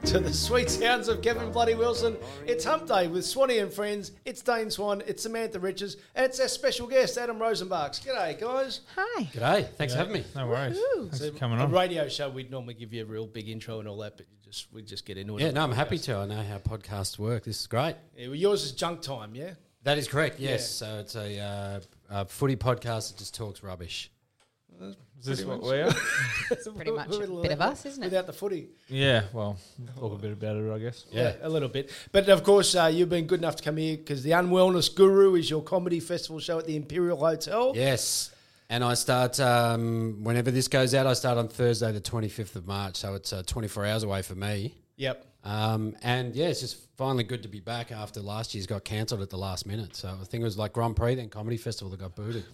to the sweet sounds of Kevin Bloody Wilson. It's Hump Day with Swanee and friends. It's Dane Swan, it's Samantha Richards, and it's our special guest, Adam Rozenbachs. G'day, guys. Hi. G'day. Thanks for having me. No worries. Thanks for coming a on. radio show, we'd normally give you a real big intro and all that, but you just we just get into it. Yeah, no, I'm happy to. I know how podcasts work. This is great. Yeah, well, yours is junk time, yeah. That is correct. Yes. So it's a, uh, a footy podcast that just talks rubbish. Is this what we are? It's pretty much a Without bit of us, isn't it? Without the footy. yeah, well, talk a bit about it, I guess. Yeah, a little bit. But of course, uh, you've been good enough to come here because the Unwellness Guru is your comedy festival show at the Imperial Hotel. Yes. And I start um, whenever this goes out. I start on Thursday, the 25th of March. So it's uh, 24 hours away for me. Yep. Um, and yeah, it's just finally good to be back after last year's got cancelled at the last minute. So I think it was like Grand Prix, then Comedy Festival that got booted.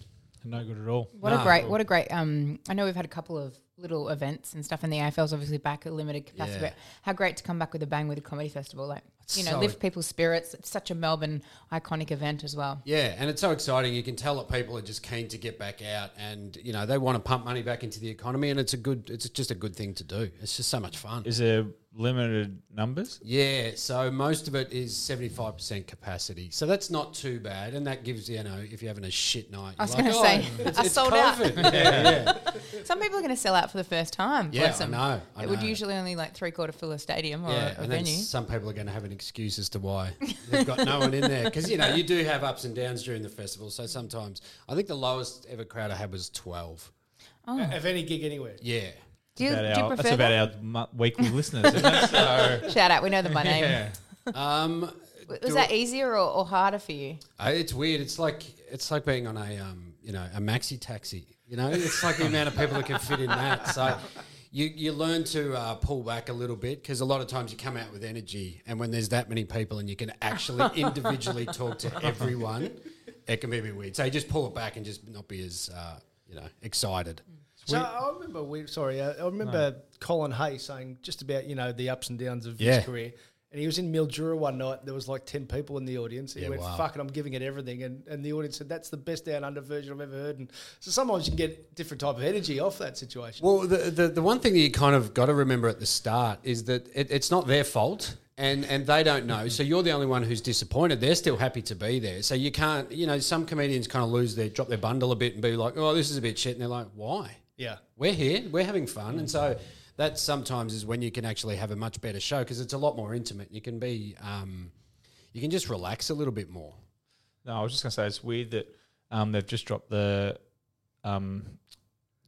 No good at all. What Nah. a great, what a great. Um, I know we've had a couple of little events and stuff, and the AFL's obviously back at limited capacity. Yeah. But how great to come back with a bang with a comedy festival, like you know, so- lift people's spirits. It's such a Melbourne iconic event as well. Yeah, and it's so exciting. You can tell that people are just keen to get back out, and you know they want to pump money back into the economy, and it's a good. It's just a good thing to do. It's just so much fun. Is there limited numbers? Yeah, so most of it is seventy five percent capacity, so that's not too bad, and that gives you know if you're having a shit night. I was you're gonna like, say, oh, it's, I it's sold out. Yeah, yeah. Some people are going to sell out for the first time. Yeah, bless I know, I it would usually only like three quarter fill a stadium or Yeah, a, a and then venue. some people are going to have an excuse as to why they've got no one in there because you know you do have ups and downs during the festival. So sometimes I think the lowest ever crowd I had was twelve. Oh. Of any gig anywhere. Yeah, Do you, do you our, prefer that's about that? our mu- weekly listeners, isn't it? So, Shout out, we know them by name. yeah. um, Was that it- easier or, or harder for you? Uh, it's weird. It's like it's like being on a um, you know a maxi taxi. You know, it's like the amount of people that can fit in that. So you you learn to uh, pull back a little bit because a lot of times you come out with energy, and when there's that many people and you can actually individually talk to everyone, it can be a bit weird. So you just pull it back and just not be as uh, you know excited. So I remember, we, sorry, uh, I remember Colin Hay saying just about you know the ups and downs of Yeah. his career, and he was in Mildura one night. There was like ten people in the audience. He Yeah, went, wow. "Fuck it, I'm giving it everything," and, and the audience said, "That's the best down under version I've ever heard." And so sometimes you can get different type of energy off that situation. Well, the, the the one thing that you kind of got to remember at the start is that it, it's not their fault. And, and they don't know, so you're the only one who's disappointed. They're still happy to be there, so you can't. You know, some comedians kind of lose their drop their bundle a bit and be like, "Oh, this is a bit shit," and they're like, "Why? Yeah, We're here, we're having fun," and so that sometimes is when you can actually have a much better show because it's a lot more intimate. You can be, um, you can just relax a little bit more. No, I was just going to say it's weird that um, they've just dropped the um,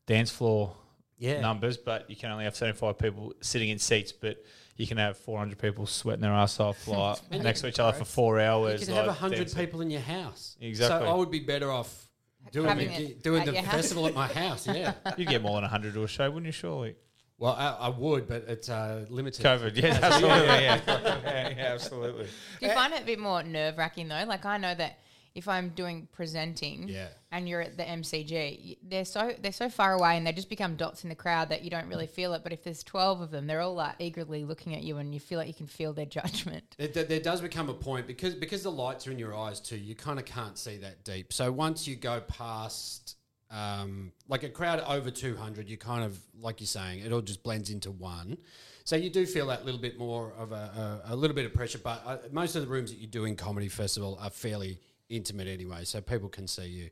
dance floor Yeah. numbers, but you can only have 75 people sitting in seats, but you can have 400 people sweating their ass off like, next to each other for four hours. You can have like, hundred dancing. people in your house. Exactly. So I would be better off doing the, it doing the festival at my house. Yeah. You'd get more than 100 to a show, wouldn't you, surely? Well, I, I would, but it's uh, limited. COVID, yeah, absolutely. yeah, yeah, yeah, absolutely. Do you find it a bit more nerve wracking though? Like I know that if I'm doing presenting Yeah. and you're at the MCG, they're so they're so far away and they just become dots in the crowd that you don't really feel it. But if there's twelve of them, they're all like eagerly looking at you and you feel like you can feel their judgment. There, there- does become a point because because the lights are in your eyes too. You kind of can't see that deep. So once you go past, um, like a crowd over two hundred, you kind of like you're saying, it all just blends into one. So you do feel that little bit more of a, a, a little bit of pressure. But uh, most of the rooms that you do in comedy festival are fairly intimate anyway, so people can see you.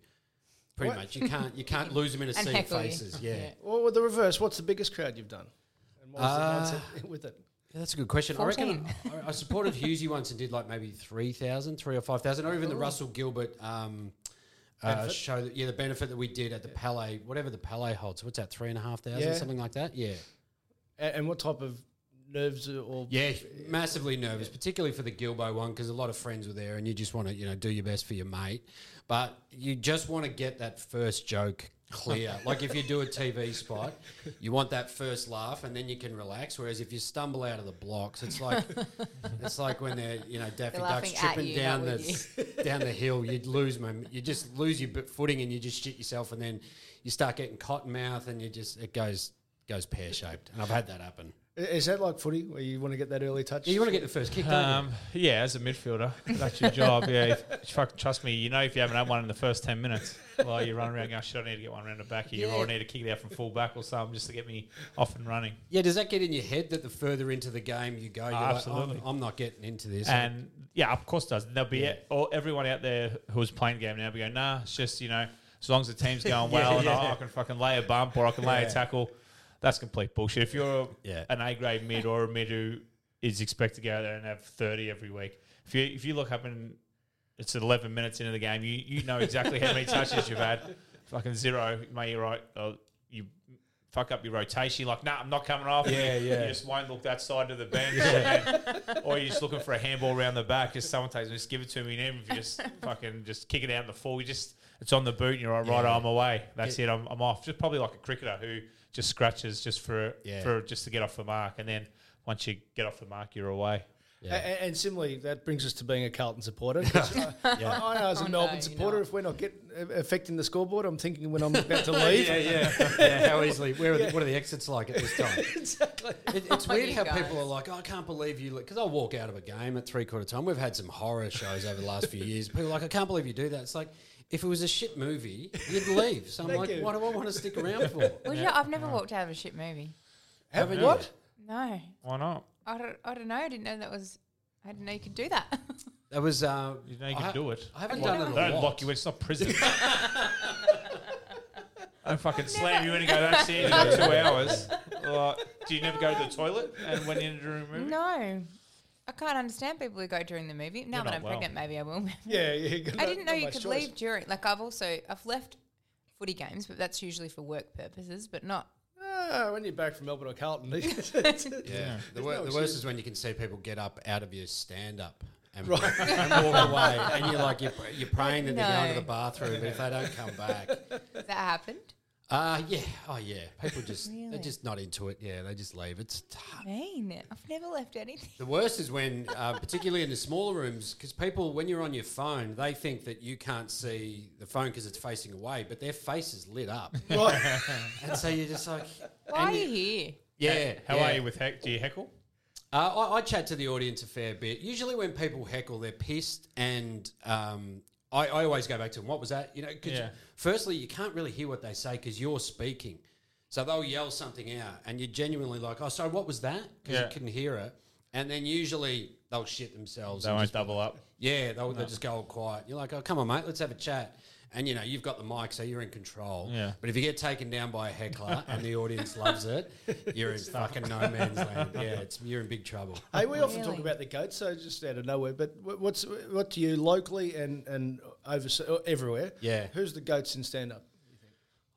Pretty What? much, you can't you can't lose them in a And sea of heckle you. faces. Yeah. Yeah. Well, with the reverse, what's the biggest crowd you've done? And what was Uh, the mindset with it? Yeah, that's a good question. I reckon I, I supported Hughesy once and did like maybe 3,000, 3 or 5,000, or even the Russell Gilbert um, uh, Benefit? show. That, yeah, the benefit that we did at the Palais, whatever the Palais holds. What's that, 3,500, Yeah. something like that? Yeah. A- And what type of nerves or Yeah, massively nervous, particularly for the Gilbo one because a lot of friends were there, and you just want to, you know, do your best for your mate, but you just want to get that first joke clear. like if you do a TV spot, you want that first laugh, and then you can relax. Whereas if you stumble out of the blocks, it's like it's like when they're, you know, Daffy They're Duck's tripping you, down the down the hill. You'd lose mom- You just lose your footing, and you just shit yourself, and then you start getting cotton mouth, and you just it goes goes pear shaped. And I've had that happen. I- is that like footy where you want to get that early touch? Yeah, you want to get the first kick, don't you? Um, yeah, as a midfielder, that's your job. Yeah, if, fuck, trust me, you know if you haven't had one in the first ten minutes, well, you run around going, "Shit, I need to get one around the back here, or I need to kick it out from full back or something just to get me off and running." Yeah, does that get in your head that the further into the game you go, you're like, absolutely. I'm, I'm not getting into this. And yeah, of course it does. There'll be all, everyone out there who's playing the game now be going, nah, it's just, you know, as long as the team's going well and I, I can fucking lay a bump or I can lay a tackle, that's complete bullshit. If you're Yeah. an A grade mid or a mid who is expected to go out there and have 30 every week, if you if you look up and it's 11 minutes into the game, you, you know exactly how many touches you've had. Fucking zero, mate, you're right. Uh, you fuck up your rotation. You're like, nah, I'm not coming off. Yeah, yeah. You just won't look that side of the bench. and- or you're just looking for a handball around the back. Just someone takes it, just give it to me. And if you just fucking just kick it out in the full, you just it's on the boot. And you're like, right, I'm away. That's it. I'm, I'm off. Just probably like a cricketer who just scratches just for Yeah. for just to get off the mark. And then once you get off the mark, you're away. A- a- And, similarly, that brings us to being a Carlton supporter. 'cause I, I know as a Oh, no, Melbourne you're supporter, if we're not getting affecting the scoreboard, I'm thinking when I'm about to leave. yeah, yeah. yeah. How easily? Where are the, what are the exits like at this time? exactly. It, it's Oh, weird how guys. people are like, oh, I can't believe you. Because I'll walk out of a game at three quarter time. We've had some horror shows over the last few years. People are like, I can't believe you do that. It's like, if it was a shit movie, you'd leave. So I'm Thank like, you. what do I want to stick around for? Well, yeah, I've never walked out of a shit movie. Haven't what? No, Why not? I don't. I don't know. I didn't know that was. I didn't know you could do that. That was. Uh, You know you I- can do it. I haven't Well, done it a Don't lot. lock you in. It's not prison. I Don't fucking slam you in and go, that's it, you got two hours. Like, do you never go to the toilet and when you're in a room? no, I can't understand people who go during the movie. Now You're that I'm well. pregnant, maybe I will. Yeah, yeah. I didn't know you could leave during. Like I've also I've left footy games, but that's usually for work purposes, but not. Ah, when you're back from Melbourne or Carlton, Yeah. Yeah. The, wor- no the worst is when you can see people get up out of your stand up and, and walk away, and you're like you're, you're praying that they're going to the bathroom, but if they don't come back, That happened. Uh yeah, oh yeah, people just they're just not into it. Yeah, they just leave. It's tough. Mean. I've never left anything. The worst is when, uh, particularly in the smaller rooms, because people, when you're on your phone, they think that you can't see the phone because it's facing away, but their face is lit up, Right. and so you're just like, Why are and you here? Yeah. How yeah. are you with heck? Do you heckle? Uh, I, I chat to the audience a fair bit. Usually, when people heckle, they're pissed, and um, I, I always go back to them. What was that? You know, 'cause Yeah. Firstly, you can't really hear what they say because you're speaking. So they'll yell something out, and you're genuinely like, "Oh, sorry, what was that?" Because Yeah. you couldn't hear it. And then usually they'll shit themselves. They won't double up. Yeah, they'll, they'll just go all quiet. You're like, "Oh, come on, mate, let's have a chat." And you know, you've got the mic, so you're in control. Yeah. But if you get taken down by a heckler and the audience loves it, you're in fucking no man's land. Yeah, it's you're in big trouble. Hey, we often talk about the goats, so just out of nowhere. But what's what to you locally and and over everywhere? Yeah. who's the goats in stand up?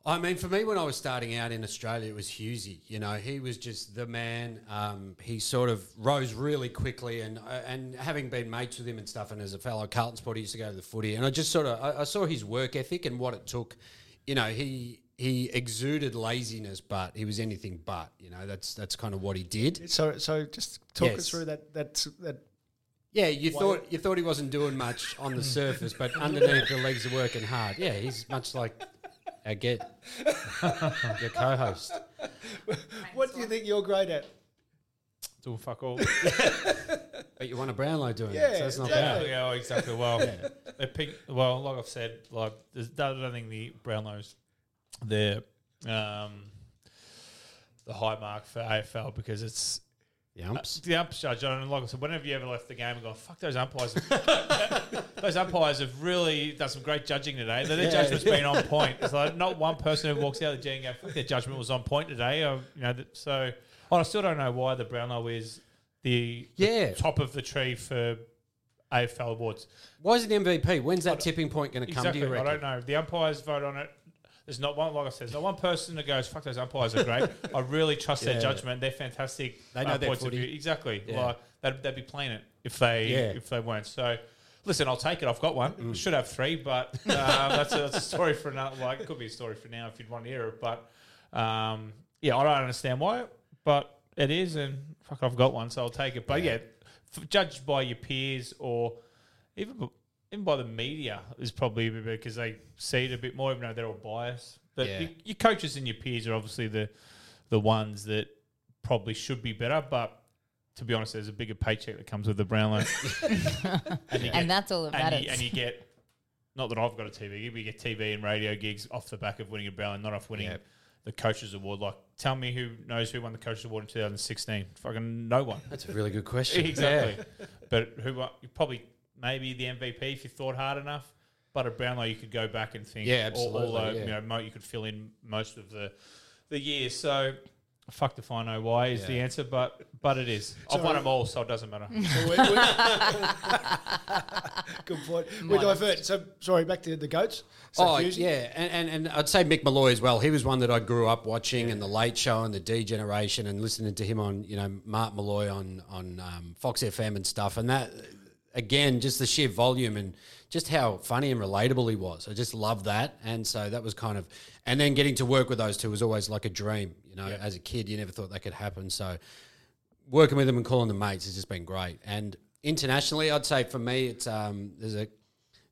I mean, for me, when I was starting out in Australia, it was Hughesy. You know, he was just the man. Um, he sort of rose really quickly, and uh, and having been mates with him and stuff, and as a fellow Carlton supporter, he used to go to the footy, and I just sort of I, I saw his work ethic and what it took. You know, he he exuded laziness, but he was anything but. You know, that's that's kind of what he did. So so just talk Yes. us through that that that. Yeah, you thought you thought he wasn't doing much on the surface, but underneath the legs are working hard. Yeah, he's much like our get your co-host. What do you think you're great at? Doing fuck all. But you want a Brownlow doing Yeah, it, so that's not exactly. bad. yeah, exactly. Well, they pick, well, like I've said, like there's, I don't think the Brownlows, they're um, the high mark for AFL because it's The umps. The umps judge, and like I said, whenever you ever left the game and gone, fuck those umpires. those umpires have really done some great judging today. Their judgment's been on point. It's like not one person who walks out of the G and go, fuck, their judgment was on point today. Uh, you know, that, so I still don't know why the Brownlow is the, the Yeah. top of the tree for AFL awards. Why is it the MVP? When's that tipping point going to come? Exactly. I don't know. The umpires vote on it. There's not one, like I said, there's not one person that goes, "Fuck those umpires are great." I really trust Yeah. their judgment. They're fantastic. They know uh, their points footy. of view. Exactly. Yeah. Like they'd, they'd be playing it if they Yeah. if they weren't. So, listen, I'll take it. I've got one. Mm. Should have three, but um, that's, a, that's a story for another. Like it could be a story for now if you'd want to hear it. But um, yeah, I don't understand why, but it is, and fuck, I've got one, so I'll take it. But yeah, f- judged by your peers or even b- even by the media is probably a bit because they see it a bit more, even though they're all biased. But Yeah. your, your coaches and your peers are obviously the the ones that probably should be better. But to be honest, there's a bigger paycheck that comes with the Brownlow, and, you And that's all that and matters. you, and you get not that I've got a TV, but you get TV and radio gigs off the back of winning a Brownlow, not off winning Yep. the coaches award. Like, tell me who knows who won the coaches award in 2016? Fucking no one. That's a really good question. exactly. But who won? You probably maybe the MVP if you thought hard enough. But a Brownlow, you could go back and think. Yeah, absolutely, Although yeah. you know, you could fill in most of the the year. So. Fuck if I know why is the answer, but but it is. I've won them all, so it doesn't matter. So we- we- Good point. We divert. So sorry, back to the goats. So oh Hughes- yeah, and, and and I'd say Mick Molloy as well. He was one that I grew up watching, and the Late Show and the D Generation, and listening to him on you know Mark Molloy on on um, Fox FM and stuff. And that again, just the sheer volume and just how funny and relatable he was. I just love that, and so that was kind of. And then getting to work with those two was always like a dream. You know, as a kid, you never thought that could happen. So working with them and calling them mates has just been great. And internationally, I'd say for me, it's um, there's a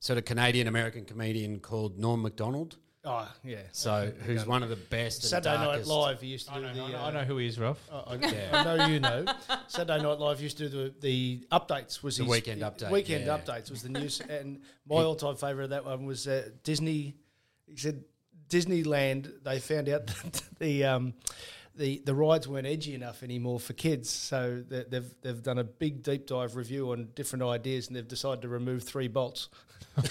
sort of Canadian American comedian called Norm Macdonald. Oh yeah. So who's one of the best and Saturday Night Live. He used to I do know, the. I know, uh, I know who he is, Ralph. I, I- I know you know. Saturday Night Live used to do the, the updates. Was The his, weekend update, Weekend yeah. updates was the news, and my all time favourite of that one was uh, Disney. He said Disneyland. They found out that the um, the the rides weren't edgy enough anymore for kids, so they've they've done a big deep dive review on different ideas, and they've decided to remove three bolts.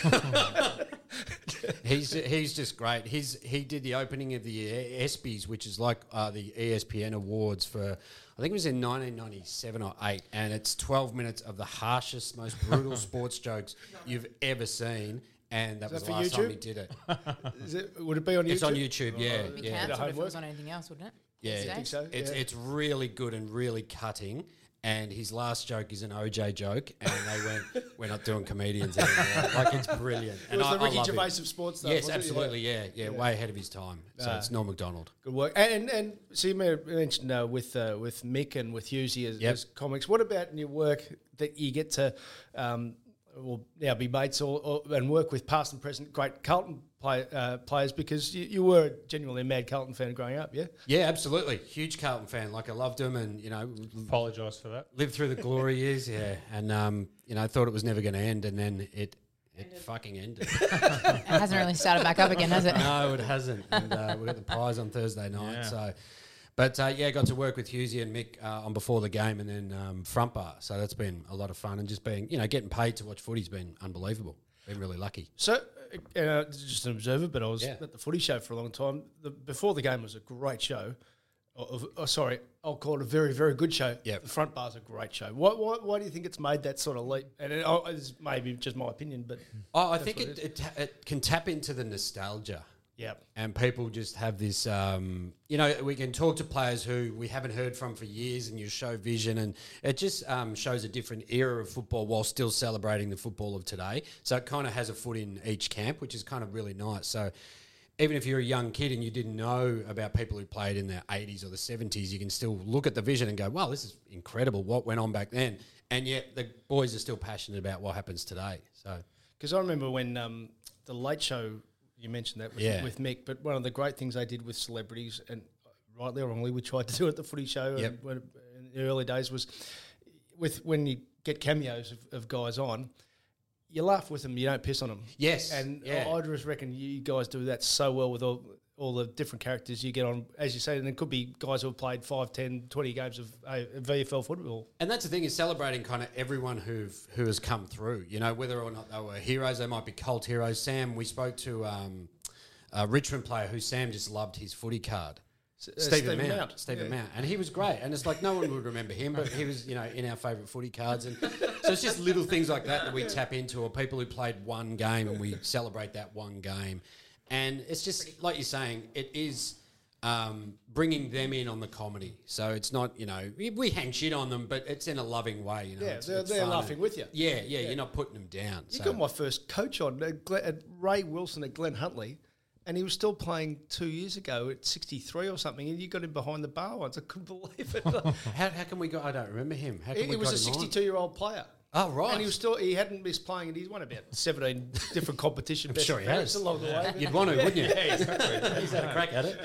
He's he's just great. He's he did the opening of the ESPYS, which is like uh, the ESPN awards for I think it was in 1997 or eight, and it's 12 minutes of the harshest, most brutal sports jokes you've ever seen. And that was that the for last time he did it. Is it, would it be on YouTube? It's on YouTube, yeah, Be yeah. cancelled if it was on anything else, wouldn't it? Yeah, I think so. It's yeah. it's really good and really cutting. And his last joke is an OJ joke, and they went, "We're not doing comedians anymore." like it's brilliant. It And was I- the Ricky Gervais of sports, stuff. Yes, it? Yeah. absolutely. Yeah. yeah, way ahead of his time. So Ah. it's Norm Macdonald. Good work. And and, and so you mentioned uh, with uh, with Mick and with Hughesy as, Yep. as comics. What about in your work that you get to, um, well, now be mates or, or and work with past and present great Carlton play, uh, players because you, you were genuinely a mad Carlton fan growing up, yeah. Yeah, absolutely. Huge Carlton fan. Like I loved him, and you know, Apologise for that. lived through the glory years. Yeah, and um, you know, thought it was never going to end, and then it it fucking ended. It hasn't really started back up again, has it? no, it hasn't. And uh, we got the prize on Thursday night. Yeah. So, but uh, yeah, got to work with Hughesy and Mick uh, on before the game, and then um, front bar. So that's been a lot of fun, and just being you know getting paid to watch footy's been unbelievable. Been really lucky. So, uh, just an observer, but I was Yeah. at the footy show for a long time. The, before the game was a great show. Oh, oh, sorry, I'll call it a very, very good show. Yep. The front bar's a great show. Why, why, why do you think it's made that sort of leap? And it, oh, it's maybe just my opinion, but Oh, I think it, it it, it can tap into the nostalgia. Yeah. and people just have this um, you know we can talk to players who we haven't heard from for years and you show vision and it just um, shows a different era of football while still celebrating the football of today. So it kind of has a foot in each camp which is kind of really nice. So even if you're a young kid and you didn't know about people who played in the 80s or the 70s you can still look at the vision and go wow this is incredible what went on back then. And yet the boys are still passionate about what happens today. So Because I remember when um, the Late Show, you mentioned that with, Yeah. with Mick, but one of the great things they did with celebrities, and rightly or wrongly, we tried to do at the footy show Yep. and when, in the early days, was with when you get cameos of, of guys on, you laugh with them, you don't piss on them. Yes, And yeah. I, I just reckon you guys do that so well with all all the different characters you get on, as you say, and it could be guys who have played 5, 10, 20 games of uh, VFL football. And that's the thing is celebrating kind of everyone who've who has come through. You know, whether or not they were heroes, they might be cult heroes. Sam, we spoke to um, a Richmond player who Sam just loved his footy card. uh, Stephen, Stephen Mount, Mount, Stephen yeah. Mount, and he was great. And it's like no one would remember him, but he was, you know, in our favourite footy cards. And so it's just little things like that that we tap into, or people who played one game and we celebrate that one game. And it's just like you're saying, it is um, bringing them in on the comedy. So it's not, you know, we, we hang shit on them, but it's in a loving way. You know, Yeah, it's, they're- it's they're laughing and- with you. Yeah, yeah, you're not putting them down. You so. got my first coach on, uh, Glenn, uh, Ray Wilson at Glenhuntly, and he was still playing two years ago at 63 or something, and you got him behind the bar once. I couldn't believe it. how, how can we go? I don't remember him. How can he, we he was a got him on? 62 year old player. Oh, right. And he was still he hadn't missed playing, and he's won about 17 different competition. I'm sure he has. along the way. You'd want to, wouldn't you? Yeah, he's had a crack at it.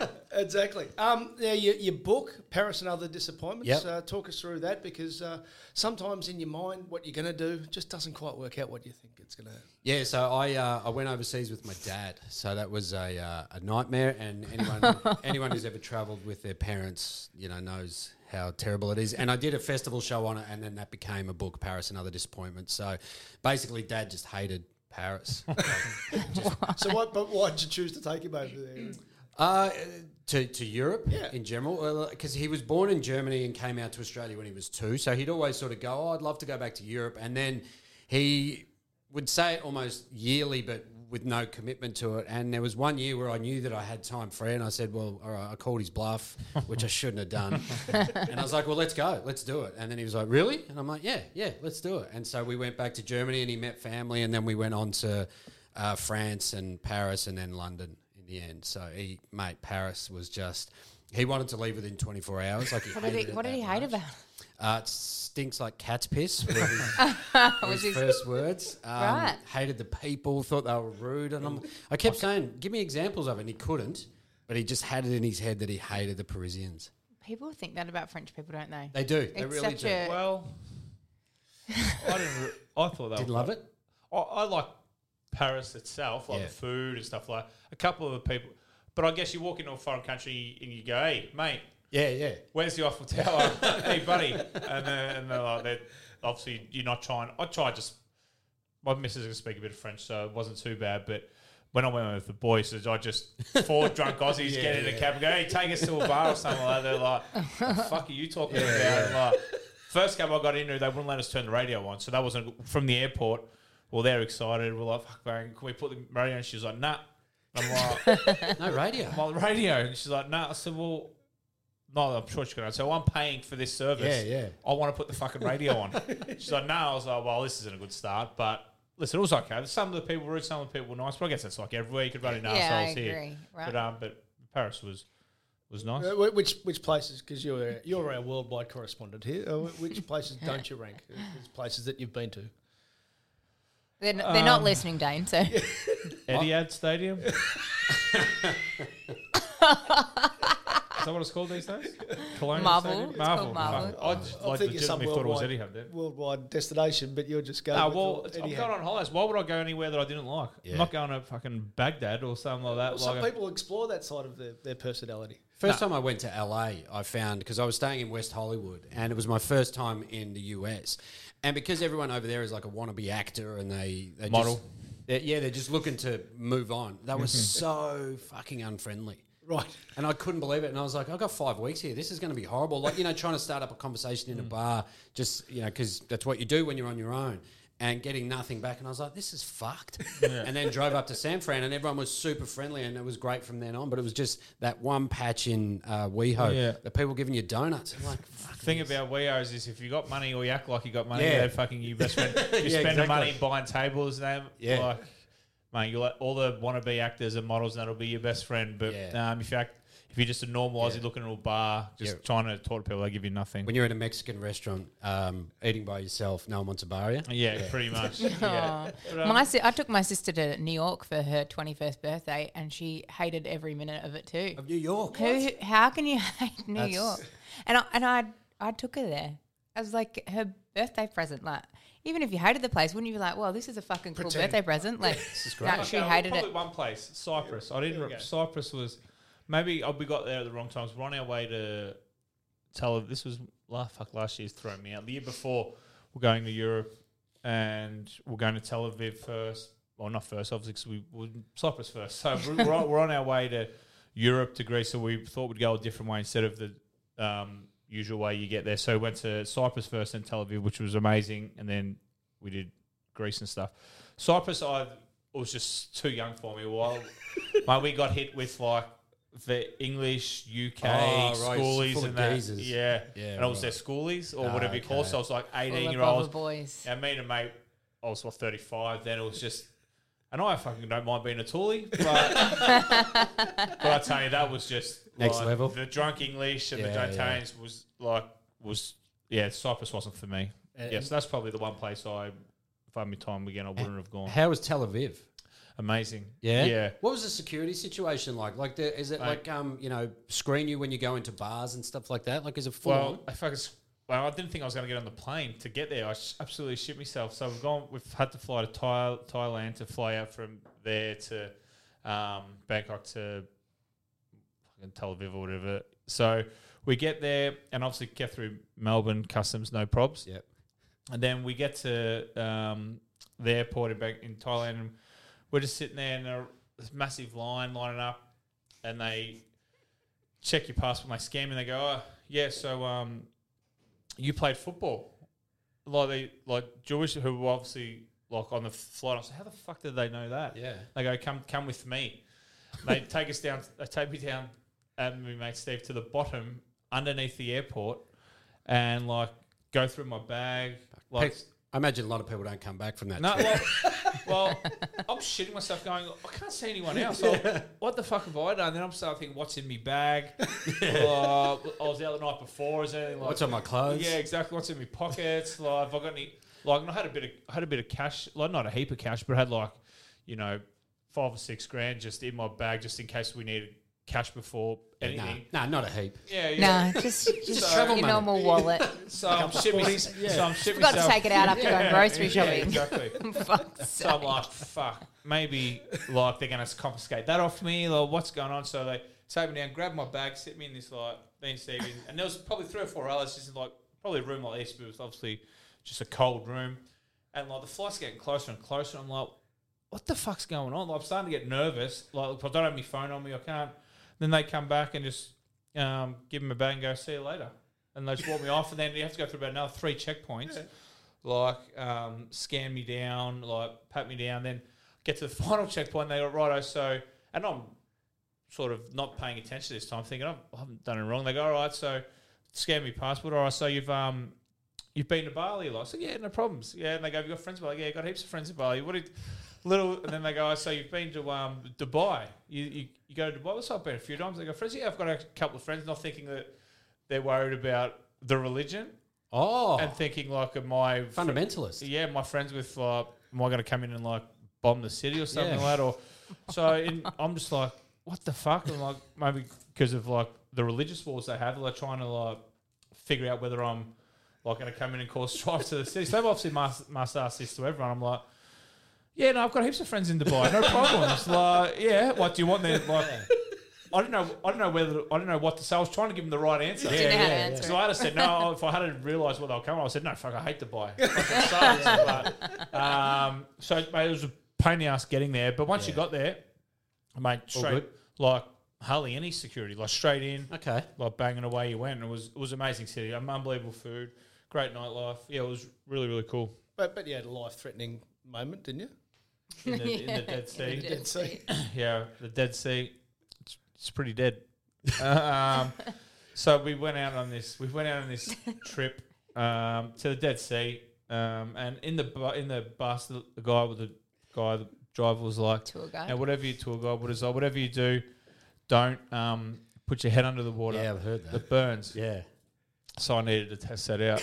Exactly. Um, yeah, your, your book, Paris and Other Disappointments. Yep. Uh, talk us through that because uh, sometimes in your mind, what you're going to do just doesn't quite work out what you think it's going to. Yeah, so I uh, I went overseas with my dad, so that was a uh, a nightmare. And anyone anyone who's ever travelled with their parents, you know, knows how terrible it is. And I did a festival show on it, and then that became a book, Paris and Other Disappointments. So basically, dad just hated Paris. So, what, but why did you choose to take him over there? Uh, to, to Europe Yeah. in general, because he was born in Germany and came out to Australia when he was two. So he'd always sort of go, "Oh, I'd love to go back to Europe," and then he would say it almost yearly, but with no commitment to it. And there was one year where I knew that I had time free, and I said, "Well, all right," I called his bluff, which I shouldn't have done. and I was like, "Well, let's go, let's do it." And then he was like, "Really?" And I'm like, "Yeah, yeah, let's do it." And so we went back to Germany, and he met family, and then we went on to uh, France and Paris, and then London in the end. So he, mate, Paris was just. He wanted to leave within 24 hours. Like he What did he, it what did he hate much. about? Uh, it stinks like cat's piss. Were his, Was his his- first words. Um, Right. Hated the people. Thought they were rude. And I'm, I kept saying, "Give me examples of it." And he couldn't. But he just had it in his head that he hated the Parisians. People think that about French people, don't they? They do. They It's really such do. a- Well, I didn't. Re- I thought that Did was love it. I, I like Paris itself, like Yeah. the food and stuff like. A couple of the people, but I guess you walk into a foreign country and you go, "Hey, mate, Yeah, yeah. where's the Eiffel Tower? hey, buddy," and then and they're like, they're, obviously you're not trying. I tried just. My missus can speak a bit of French, so it wasn't too bad, but. When I went with the boys, I just four drunk Aussies get in a cab and go, "Hey, take us to a bar or something like that." They're like, "The fuck are you talking about?" And like, first cab I got into, they wouldn't let us turn the radio on, so that wasn't from the airport. Well, they're excited. We're like, "Fuck, man, can we put the radio?" on? She was like, "Nah." I'm like, No radio. "I'm on the radio," and she's like, "Nah." I said, "Well." No, I'm sure she's going to. So I'm paying for this service. Yeah, yeah. I want to put the fucking radio on. She's like, no. I was like, well, this isn't a good start. But listen, it was okay. Some of the people were rude, some of the people were nice. But I guess that's like everywhere. You could run into Yeah, I assholes here. right. But um, but Paris was was nice. Uh, wh- which which places? Because you're you're our worldwide correspondent here. Uh, wh- which places don't you rank as places that you've been to? They're, n- they're not listening, Dane. So Etihad Stadium. Is that what it's called these days? Colonial Marvel. Stadium? It's called Marvel. Fuck. I just I'm like thinking some legitimately thought it was worldwide, Etihad then. worldwide destination, but you're just going. Ah, with well, it's- I'm anyhow. going on holidays. Why would I go anywhere that I didn't like? Yeah. I'm not going to fucking Baghdad or something like that. Well, some like a- people explore that side of their, their personality. First time I went to LA, I found because I was staying in West Hollywood, and it was my first time in the US. And because everyone over there is like a wannabe actor, and they, they Model. just, they're, yeah, they're just looking to move on. That was so fucking unfriendly. Right. And I couldn't believe it. And I was like, I've got five weeks here. This is going to be horrible. Like, you know, trying to start up a conversation in a bar, just, you know, because that's what you do when you're on your own and getting nothing back. And I was like, this is fucked. And then drove up to San Fran and everyone was super friendly and it was great from then on. But it was just that one patch in uh, WeHo, Yeah. the people giving you donuts. I'm like, fuck. thing this. about WeHo is if you got money or you act like you got money, Yeah. they're fucking you best friend. You Yeah, spend the exactly. money buying tables, and Yeah. like, mate, you let all the wannabe actors and models, and that'll be your best friend. But Yeah. um, if you act, if you're just a normal Aussie Yeah. looking at a bar, just Yeah. trying to talk to people, they give you nothing. When you're in a Mexican restaurant um, eating by yourself, no one wants a bar you. yeah, pretty much. yeah. But, um, my si- I took my sister to New York for her 21st birthday, and she hated every minute of it too. Of New York. Who? How can you hate New That's- York? And I, and I I took her there. I was like her birthday present. Like even if you hated the place, wouldn't you be like, well, this is a fucking cool Pretend. birthday present? Like, this is great. No, she Okay, hated probably it. one place, Cyprus. I didn't. There Re- Cyprus was maybe oh, we got there at the wrong times. We're on our way to Tel Aviv. This was last fuck last year's thrown me out. The year before, we're going to Europe and we're going to Tel Aviv first. Well, not first, obviously, because we were Cyprus first. So we're, we're, on, we're on our way to Europe to Greece. So we thought we'd go a different way instead of the um, usual way you get there. So we went to Cyprus first and Tel Aviv, which was amazing, and then we did Greece and stuff. Cyprus, I was just too young for me. Well, mate, we got hit with like the English UK Oh, right, schoolies and that. geezers. Yeah, Yeah, and I was right. their schoolies or Ah, whatever you call it. So I was like eighteen year olds. Boys. And me and a mate, I was what thirty five. Then it was just. And I fucking don't mind being a toolie, but, but I tell you, that was just Next like, level. The drunk English and the Yeah, don't yeah. Was like was yeah. Cyprus wasn't for me. And- yeah, so that's probably the one place I, if I had my time again, I wouldn't have gone. How was Tel Aviv? Amazing. Yeah. yeah. What was the security situation like? Like, the, is it Mate. like um, you know, screen you when you go into bars and stuff like that? Like, is it full Well, on? I well, I didn't think I was going to get on the plane to get there. I sh- absolutely shit myself. So we've gone. We've had to fly to Thai, Thailand to fly out from there to um, Bangkok to Tel Aviv or whatever. So we get there and obviously get through Melbourne customs, no probs. Yep. And then we get to um, the airport in, Bang- in Thailand, and we're just sitting there in a this massive line lining up, and they check your passport, and they scan me, and they go, "Oh, yeah, so um, you played football." Like they like Jewish who were obviously like on the flight. I said, "How the fuck did they know that?" Yeah. They go, "Come, come with me." they take us down. They take me down, and my mate Steve to the bottom underneath the airport, and like go through my bag. Like, I imagine a lot of people don't come back from that. no, well, well, I'm shitting myself going, I can't see anyone else. So What the fuck have I done? Then I'm starting thinking, what's in my bag? Uh, I was out the night before. Is there anything like What's on my clothes? Yeah, exactly. What's in my pockets? Like, have I got any? Like, I had a bit of, I had a bit of cash. Like, not a heap of cash, but I had like, you know, five or six grand just in my bag, just in case we needed cash before Nah, anything. nah, not a heap. Yeah, yeah. No, just, just So- your Travel money. normal wallet. So I'm shitting myself. So I'm shitting Forgot to take it out after going grocery Yeah, shopping. exactly. Fuck's So I'm sake. like, fuck, maybe like they're gonna confiscate that off me, or what's going on? So they take me down, grab my bag, sit me in this like being Steve, in- and there was probably three or four others, just in, like probably a room like this, but it was obviously just a cold room, and like the flight's getting closer and closer. I'm like, what the fuck's going on? Like, I'm starting to get nervous. Like, I don't have my phone on me, I can't. Then they come back and just um, give them a bag and go, see you later. And they just walk me off, and then you have to go through about another three checkpoints like um, scan me down, like pat me down, then get to the final checkpoint. And They go righto. So, and I'm sort of not paying attention this time, thinking "Oh, I haven't done it wrong. They go all right. So, scan me passport. All right. So you've um you've been to Bali a lot. So yeah, no problems. Yeah, and they go, you got friends in Bali? Yeah, I got heaps of friends in Bali. What did little? And then they go, oh, so you've been to um Dubai? You you, you go to Dubai? Well, so I've been a few times. They go, friends. Yeah, I've got a couple of friends. Not thinking that they're worried about the religion Oh, and thinking like, am I fundamentalist. yeah, my friends with like, am I going to come in and like bomb the city or something Yeah. like that? Or so in, I'm just like, what the fuck? I'm like, maybe because of like the religious wars they have, they're trying to like figure out whether I'm like going to come in and cause strife to the city. So they've obviously must, must ask this to everyone. I'm like, yeah, no, I've got heaps of friends in Dubai, no problems. like, yeah, what do you want there? Like, I don't know. I don't know whether I don't know what to say. I was trying to give them the right answer. Didn't know how So I had said no. If I hadn't realised what they were coming, I said no. Fuck, I hate Dubai. Fucking sucks. But, um, so mate, it was a pain in the ass getting there. But once you got there, mate, All straight good? like hardly any security, like straight in, Okay. like banging away you went. It was it was amazing city, um, unbelievable food, great nightlife. Yeah, it was really really cool. But but you had a life threatening moment, didn't you? In the, in the Dead In Sea, the Dead Sea. yeah, the Dead Sea, it's, it's pretty dead. um, so we went out on this. We went out on this trip um, to the Dead Sea, um, and in the bu- in the bus, the, the guy with the guy, the driver was like, Tour guide. "Now, whatever you tour guide, what is like, whatever you do, don't um, put your head under the water. Yeah, I've heard that. It burns." Yeah. So I needed to test that out.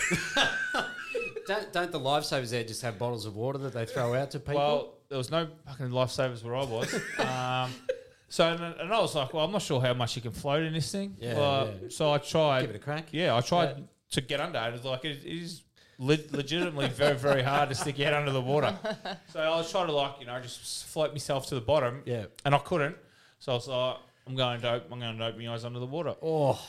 Don't, don't the lifesavers there just have bottles of water that they throw out to people? Well, there was no fucking lifesavers where I was. um, so and, and I was like, well, I'm not sure how much you can float in this thing. Yeah, yeah. So I tried. Give it a crack. Yeah, I tried Yeah. to get under. It was like it, it is le- legitimately very, very hard to stick your head under the water. So I was trying to like, you know, just float myself to the bottom. Yeah. And I couldn't. So I was like, I'm going to, I'm going to open my eyes under the water. Oh,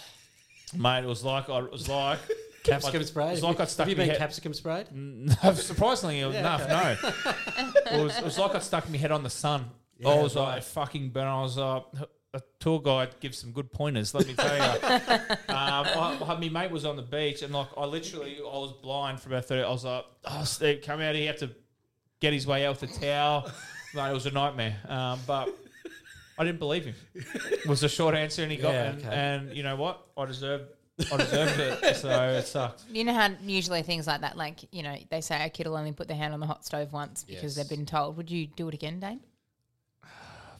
Mate, it was like, I, it was like, capsicum Like- sprayed. it's like I stuck Have you been head- capsicum sprayed? No, surprisingly enough, no. It was, it was like I stuck my head on the sun. I was like fucking burn. I was uh, a tour guide gives some good pointers. Let me tell you. um, I, I- my mate was on the beach, and like I literally, I was blind for about thirty. I was like, "Oh, Steve, come out here. You have to get his way out with the towel." Mate, it was a nightmare. Um, but I didn't believe him. It Was the short answer, and he got. Yeah, and, okay. and you know what? I deserved. I deserved it. So it sucked. You know how usually things like that, like you know, they say a kid will only put their hand on the hot stove once because Yes. they've been told. Would you do it again, Dane?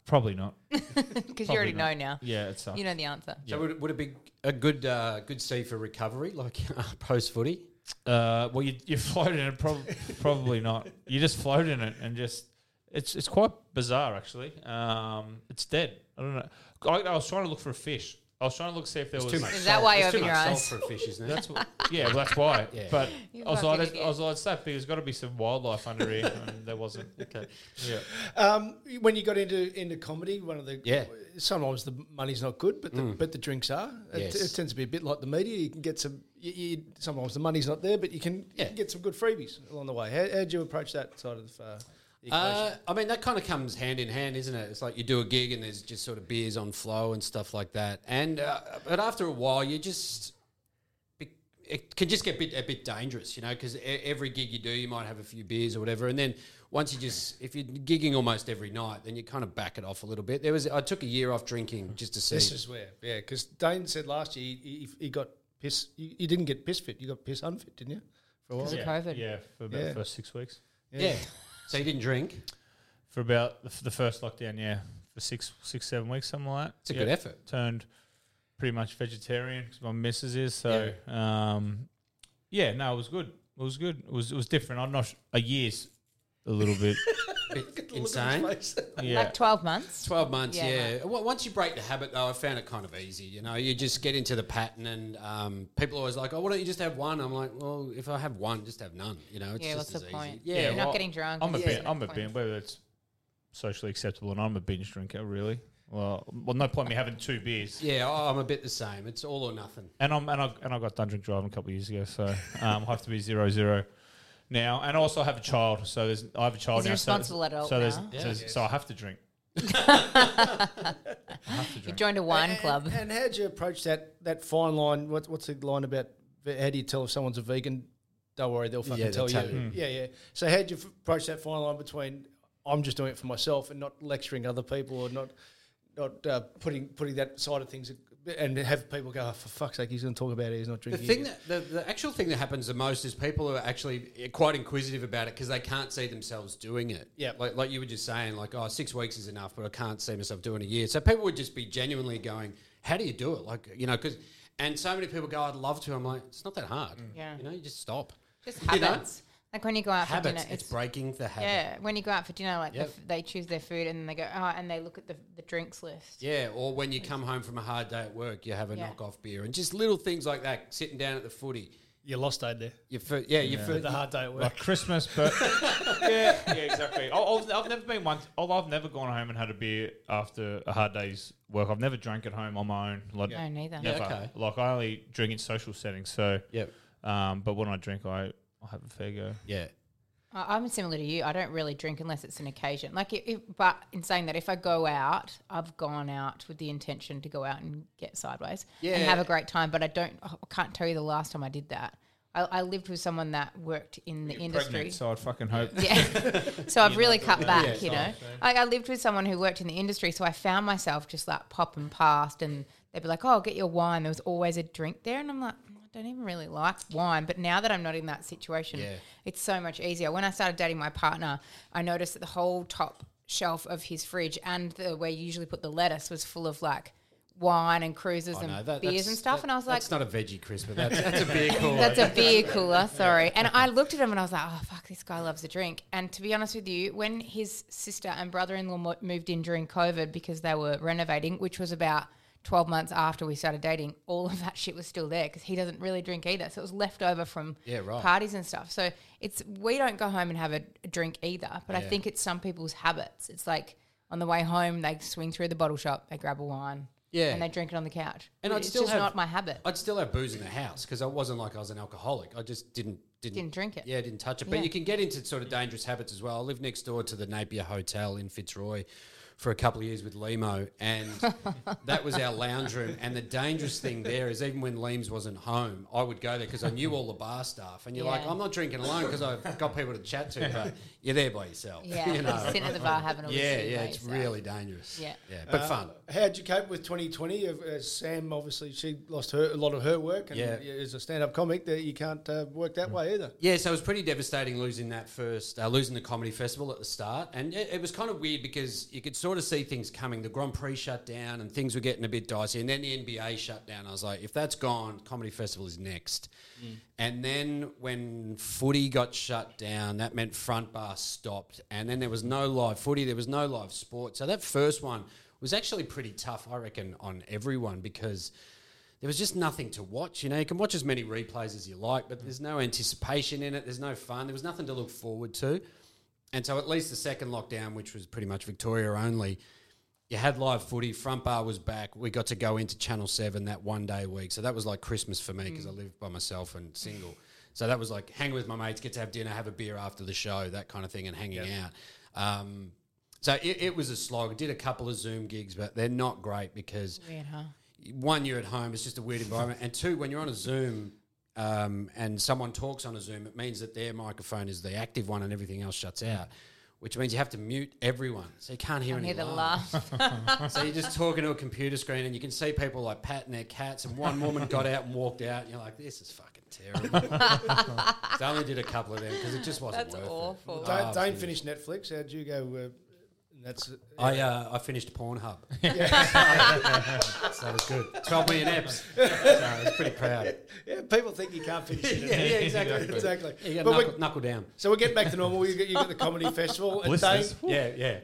Probably not. Because you already know now. Yeah, it sucked. You know the answer. So would, it- would it be a good uh, good sea for recovery, like post footy? Uh, well, you you float in it. Prob- probably not. You just float in it and just it's it's quite bizarre actually. Um, it's dead. I don't know. I, I was trying to look for a fish. I was trying to look see if there was too much. Is that salt. why you It's too open much your salt eyes? for a fish, isn't it? That's what, yeah, well, that's why. Yeah. But You I was fucking like, idiot. I was like, it's that big. There's got to be some wildlife under here, and there wasn't. Okay. Yeah. Um, when you got into into comedy, one of the Yeah. sometimes the money's not good, but the, but the drinks are. It, Yes. it tends to be a bit like the media. You can get some. You, you, sometimes the money's not there, but you can, you Yeah. can get some good freebies along the way. How how'd you approach that side of uh, the equation? Uh, I mean, that kind of comes hand in hand, isn't it? It's like you do a gig and there's just sort of beers on flow and stuff like that. And uh, but after a while, you just it can just get a bit a bit dangerous, you know, because every gig you do, you might have a few beers or whatever, and then once you just if you're gigging almost every night, then you kind of back it off a little bit. There was I took a year off drinking just to see. this is where, yeah, because Dane said last year he, he, he got piss. You, you didn't get piss fit. You got piss unfit, didn't you? For a while. Yeah. COVID. Yeah, for about Yeah. the first six weeks. yeah. So you didn't drink. For about the, f- the first lockdown, yeah, for six, six, seven weeks, something like that. It's a good effort. Turned pretty much vegetarian because my missus is. So, yeah. Um, yeah, no, it was good. It was good. It was it was different. I'm not a year's a little bit. Bit insane. yeah. Like 12 months. 12 months, Yeah, yeah. Well, Once you break the habit, though, I found it kind of easy. You know, you just get into the pattern, and um, people are always like, oh, why don't you just have one? I'm like, well, if I have one, just have none. You know, it's Yeah, just what's as the easy. point? Yeah, You're not getting drunk. I'm a Yeah. bin, No I'm a point. bin, whether it's socially acceptable, and I'm a binge drinker, really. Well, well, no point me having two beers. yeah, oh, I'm a bit the same. It's all or nothing. And I'm and I and I got done drink driving a couple of years ago, so um, I have to be zero zero now. And I also have a child, so there's I have a child He's a now. responsible so, adult so there's, now. so, there's- so I have to drink. I have to You drink. joined a wine And- club. And, how'd you approach that that fine line? What, what's the line about? How do you tell if someone's a vegan? Don't worry, they'll fucking Yeah, tell they'll you. tell you. Yeah, yeah. So how'd you f- approach that fine line between I'm just doing it for myself and not lecturing other people or not not uh, putting putting that side of things and have people go, oh, for fuck's sake, he's going to talk about it. He's not drinking. The thing again." that the, the actual thing that happens the most is people are actually quite inquisitive about it because they can't see themselves doing it. Yeah. like like you were just saying, like oh, six weeks is enough, but I can't see myself doing a year. So people would just be genuinely going, "How do you do it?" Like you know, because and so many people go, "I'd love to." I'm like, it's not that hard. Mm. Yeah. you know, you just stop. Just You know? habits. Like when you go out for dinner. It's breaking the habit. Yeah, when you go out for dinner, like the f- they choose their food and then they go, oh, and they look at the, the drinks list. Yeah, or when you come home from a hard day at work, you have a Yeah. knockoff beer, and just little things like that. Sitting down at the footy, you lost Aid there. you fir- yeah, you fir- The hard day at work. Like Christmas, but yeah, yeah, exactly. I- I've, I've never been once. I've I've never gone home and had a beer after a hard day's work. I've never drank at home on my own. Like, No, neither. Yeah, never. okay. Like I only drink in social settings. So, Yep. um, but when I drink, I I have a fair go. yeah. I- I'm similar to you. I don't really drink unless it's an occasion. Like, if, if, but in saying that, if I go out, I've gone out with the intention to go out and get sideways and Yeah. have a great time. But I don't. I can't tell you the last time I did that. I, I lived with someone that worked in the industry. Pregnant, so I'd fucking hope. Yeah. so I've really cut back, Yeah, you know. Like I lived with someone who worked in the industry, so I found myself just like popping past and they'd be like, Oh, I'll get your wine. There was always a drink there and I'm like, I don't even really like wine. But now that I'm not in that situation, Yeah. it's so much easier. When I started dating my partner, I noticed that the whole top shelf of his fridge and the where you usually put the lettuce was full of like wine and Cruisers I and know, that- beers and stuff. that- and I was like, that's not a veggie crisp, but that's, that's a beer cooler. that's a beer cooler, sorry. And I looked at him and I was like, oh, fuck, this guy loves a drink. And to be honest with you, when his sister and brother in law moved in during COVID because they were renovating, which was about 12 months after we started dating, all of that shit was still there because he doesn't really drink either. So it was left over from Yeah, right. parties and stuff. So it's we don't go home and have a, a drink either. But I think it's some people's habits. It's like on the way home, they swing through the bottle shop, they grab a wine, Yeah. and they drink it on the couch. And I'd it's still just have- not my habit. I'd still have booze in the house because I wasn't like I was an alcoholic. I just didn't didn't, Didn't drink it. Yeah, I didn't touch it. But Yeah. you can get into sort of dangerous habits as well. I lived next door to the Napier Hotel in Fitzroy for a couple of years with Limo, and that was our lounge room. And the dangerous thing there is even when Leems wasn't home, I would go there because I knew all the bar staff. And you're like, I'm not drinking alone because I've got people to chat to, but you're there by yourself. Yeah, you know. sitting at the bar having a Yeah, yeah, it's yourself. really dangerous. Yeah. yeah, but Uh, fun. How'd you cope with 2020? Uh, uh, Sam, obviously, she lost her, a lot of her work. And Yeah. as a stand up comic, that you can't uh, work that way either. Yeah, so it was pretty devastating losing that first, uh, losing the comedy festival at the start, and it, it was kind of weird because you could sort of see things coming. The Grand Prix shut down, and things were getting a bit dicey, and then the NBA shut down. I was like, if that's gone, comedy festival is next. Mm. And then when footy got shut down, that meant front bar stopped, and then there was no live footy, there was no live sport. So that first one was actually pretty tough, I reckon, on everyone because there was just nothing to watch. You know, you can watch as many replays as you like, but there's no anticipation in it. There's no fun. There was nothing to look forward to. And so, at least the second lockdown, which was pretty much Victoria only, you had live footy. Front bar was back. We got to go into Channel Seven that one day a week. So that was like Christmas for me because I live by myself and single. So that was like hanging with my mates, get to have dinner, have a beer after the show, that kind of thing, and hanging out. Um, so it, it was a slog. Did a couple of Zoom gigs, but they're not great because Weird, huh? one, you're at home, it's just a weird environment. And two, when you're on a Zoom um, and someone talks on a Zoom, it means that their microphone is the active one and everything else shuts out, which means you have to mute everyone. So you can't hear I any hear the laugh. So you're just talking to a computer screen and you can see people like patting their cats. And one woman got out and walked out, and you're like, this is fucking terrible. so I only did a couple of them because it just wasn't That's worth awful. it. Don't, Oh, don't finish Netflix. How'd you go? Uh, that's I, uh, I finished Pornhub. so it was good. 12 million apps. So I was pretty proud. yeah. People think you can't finish it. Yeah, yeah, exactly. exactly. You got But knuckle, we- knuckle down. so we're getting back to normal. You got, you got the comedy festival. And Dane, Blisters. Yeah, yeah.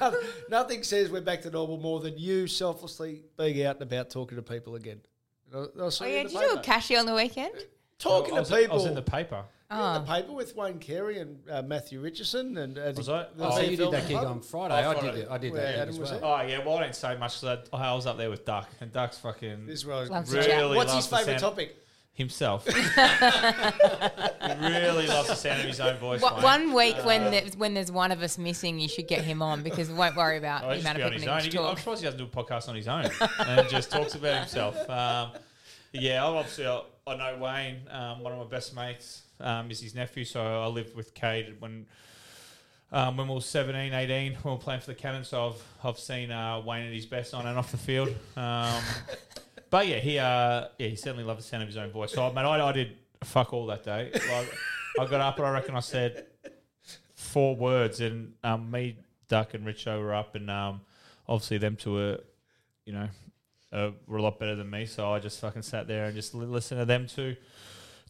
no- nothing says we're back to normal more than you selflessly being out and about talking to people again. I- I Oh, yeah. Did you do a paper. cashy on the weekend? Talking I was, to people. I was in the paper. in the paper with Wayne Carey and uh, Matthew Richardson and uh, Was I? the Oh, so you did that gig on Friday. Oh, I did it. I did Where that gig Adam as well. Oh yeah, well I didn't say much. So that, I was up there with Duck, and Duck's fucking This was Loves to really. What's his favourite topic? himself. he really loves the sound of his own voice. What, one week when there's, when there's one of us missing, you should get him on because we won't worry about Oh, the amount of people on needing his to own. He- I'm talk. surprised he doesn't do a podcast on his own and just talks about himself. Um, yeah, I'm obviously I, I know Wayne. Um, one of my best mates um, is his nephew, so I lived with Cade when. Um, when we were 17, 18, when we were playing for the Cannons, so I've, I've seen uh, Wayne at his best on and off the field. Um, but yeah, he uh, yeah he certainly loved the sound of his own voice. So man, I, I did fuck all that day. Like, I got up and I reckon I said four words, and um, me, Duck, and Richo were up, and um, obviously them two were, you know, uh, were a lot better than me. So I just fucking sat there and just listened to them two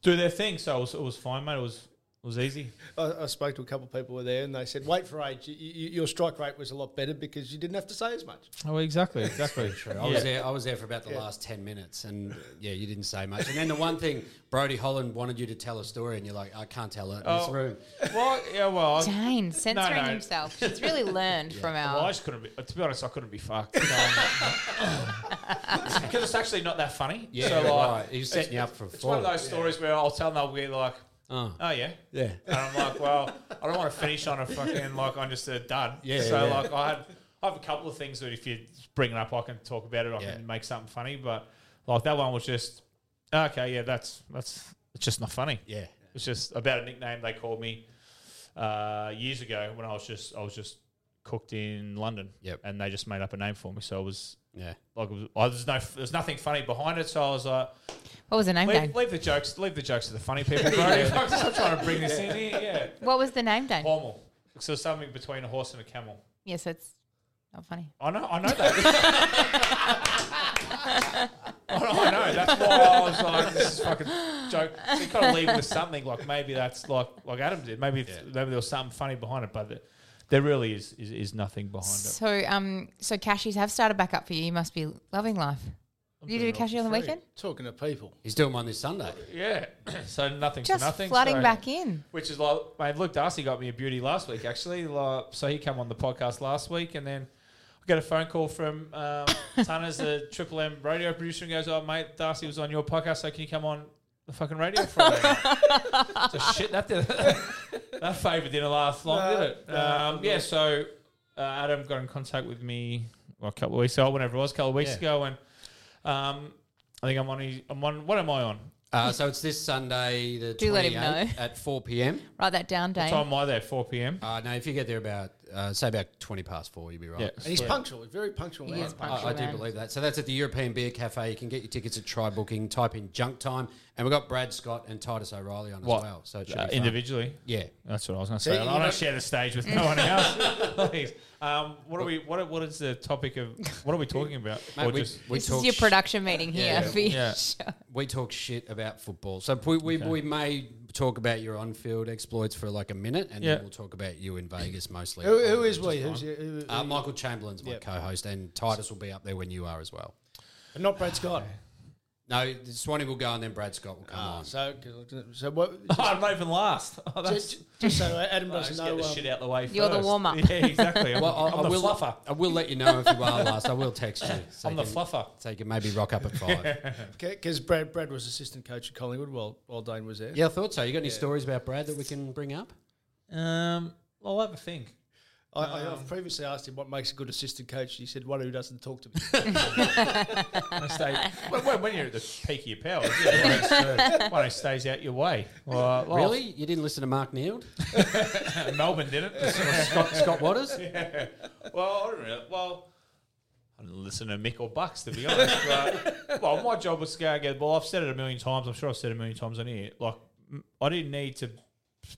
do their thing. So it was, it was fine, mate. It was it was easy. I, I spoke to a couple of people who were there, and they said, "Wait for age. You, you, your strike rate was a lot better because you didn't have to say as much." Oh, exactly, exactly. True. I was there. I was there for about the Yeah. last ten minutes, and yeah, you didn't say much. And then the one thing, Brodie Holland wanted you to tell a story, and you're like, I can't tell it in this Oh. room. Well, yeah, well, I, Dane, censoring no. himself. He's really learned from our. well, I just couldn't be. To be honest, I couldn't be fucked. Because it's actually not that funny. Yeah, so, like, right. He's setting you up for a It's one of fall. those stories where I'll tell them they'll be like, Oh, "Oh yeah," yeah. and I'm like, "Well, I don't want to finish on a fucking like on just a dud." Yeah, So yeah. like, I had I have a couple of things that if you bring it up, I can talk about it. I Yeah. can make something funny, but like that one was just okay. Yeah, that's that's it's just not funny. Yeah. It's just about a nickname they called me uh, years ago when I was just I was just cooked in London. Yep. And they just made up a name for me, so it was Yeah. like it was, oh, there's no there's nothing funny behind it. So I was like, What was the name, leave, Dane? leave the jokes, leave the jokes to the funny people, bro. I'm just trying to bring this in here. Yeah, What was the name, Dane? Hormel. So something between a horse and a camel. Yes, it's not funny. I know, I know that. I know, I know. That's why I was like, this is fucking joke. So you kind of leave with something like maybe that's like like Adam did. Maybe it's- maybe there was something funny behind it, but the, there really is, is is nothing behind it. So, um, so cashies have started back up for you. You must be loving life. you did a cashier on the weekend? Talking to people. He's doing one this Sunday. Yeah, so nothing Just for nothing. flooding so- back in. Which is like, mate, Luke Darcy got me a beauty last week, actually. Like, so he came on the podcast last week, and then I get a phone call from um, Tanner's the Triple M radio producer, and goes, "Oh, mate, Darcy was on your podcast, so can you come on the fucking radio Friday?" night?" so shit, that did that favour didn't last long, did it? Um, yeah, so uh, Adam got in contact with me well, a couple of weeks ago, whenever it was, a couple of weeks Yeah. ago, and um, I think I'm on. his- I'm on. What am I on? Uh, so it's this Sunday, the Do let him 28th know. at 4 p.m. Write that down, What Dane. time am I there? 4 p.m. Uh, no, if you get there about, uh, say about 20 past 4, you'll be right. Yeah. And he's punctual. He's very punctual He man. is I, punctual, I do man. believe that. So that's at the European Beer Cafe. You can get your tickets at Try Booking. Type in Junk Time, and we've got Brad Scott and Titus O'Reily on What? as well. So it should Uh, be fun. individually. Yeah. That's what I was going to say. you I don't know- share the stage with no one else. Please. Um, what are we? What, what is the topic of? What are we talking about? Mate, Or we, just- we this talk is your sh- production meeting here Yeah. for your Yeah. show. we talk shit about football. So we, we, we may talk about your on-field exploits for like a minute, and Yeah. then we'll talk about you in Vegas mostly. Who, who which is we? Who's you, who, Uh, Michael Chamberlain's my Yep. co-host, and Titus will be up there when you are as well. but not Brad Scott. No, Swanee will go, and then Brad Scott will come Ah, on. so, so what? Oh, I'm not even last. Oh, that's, just, just so Adam let's doesn't get know. the um, shit out the way. You're the first. warm-up. Yeah, exactly. I'm, Well, I, I'm I the will, fluffer. I will let you know if you are last. I will text you. So I'm you the can- fluffer. So you can maybe rock up at five. Because Brad, Brad was assistant coach at Collingwood while, while Dane was there. yeah, I thought so. You got any stories about Brad that we can bring up? Um, I'll have a think. I, I, I've um, previously asked him what makes a good assistant coach. He said one who doesn't talk to me. I stay, when, when- when you're at the peak of your powers, yeah, one, who, uh, one who stays out your way. Well, uh, well, Really? You didn't listen to Mark Neeld? Melbourne didn't. Scott, Scott Watters? Well, I don't know. Well, I didn't listen to Mick or Bucks to be honest. But, well, my job was to go and get the ball. I've said it a million times. I'm sure I've said it a million times on here. Like, m- I didn't need to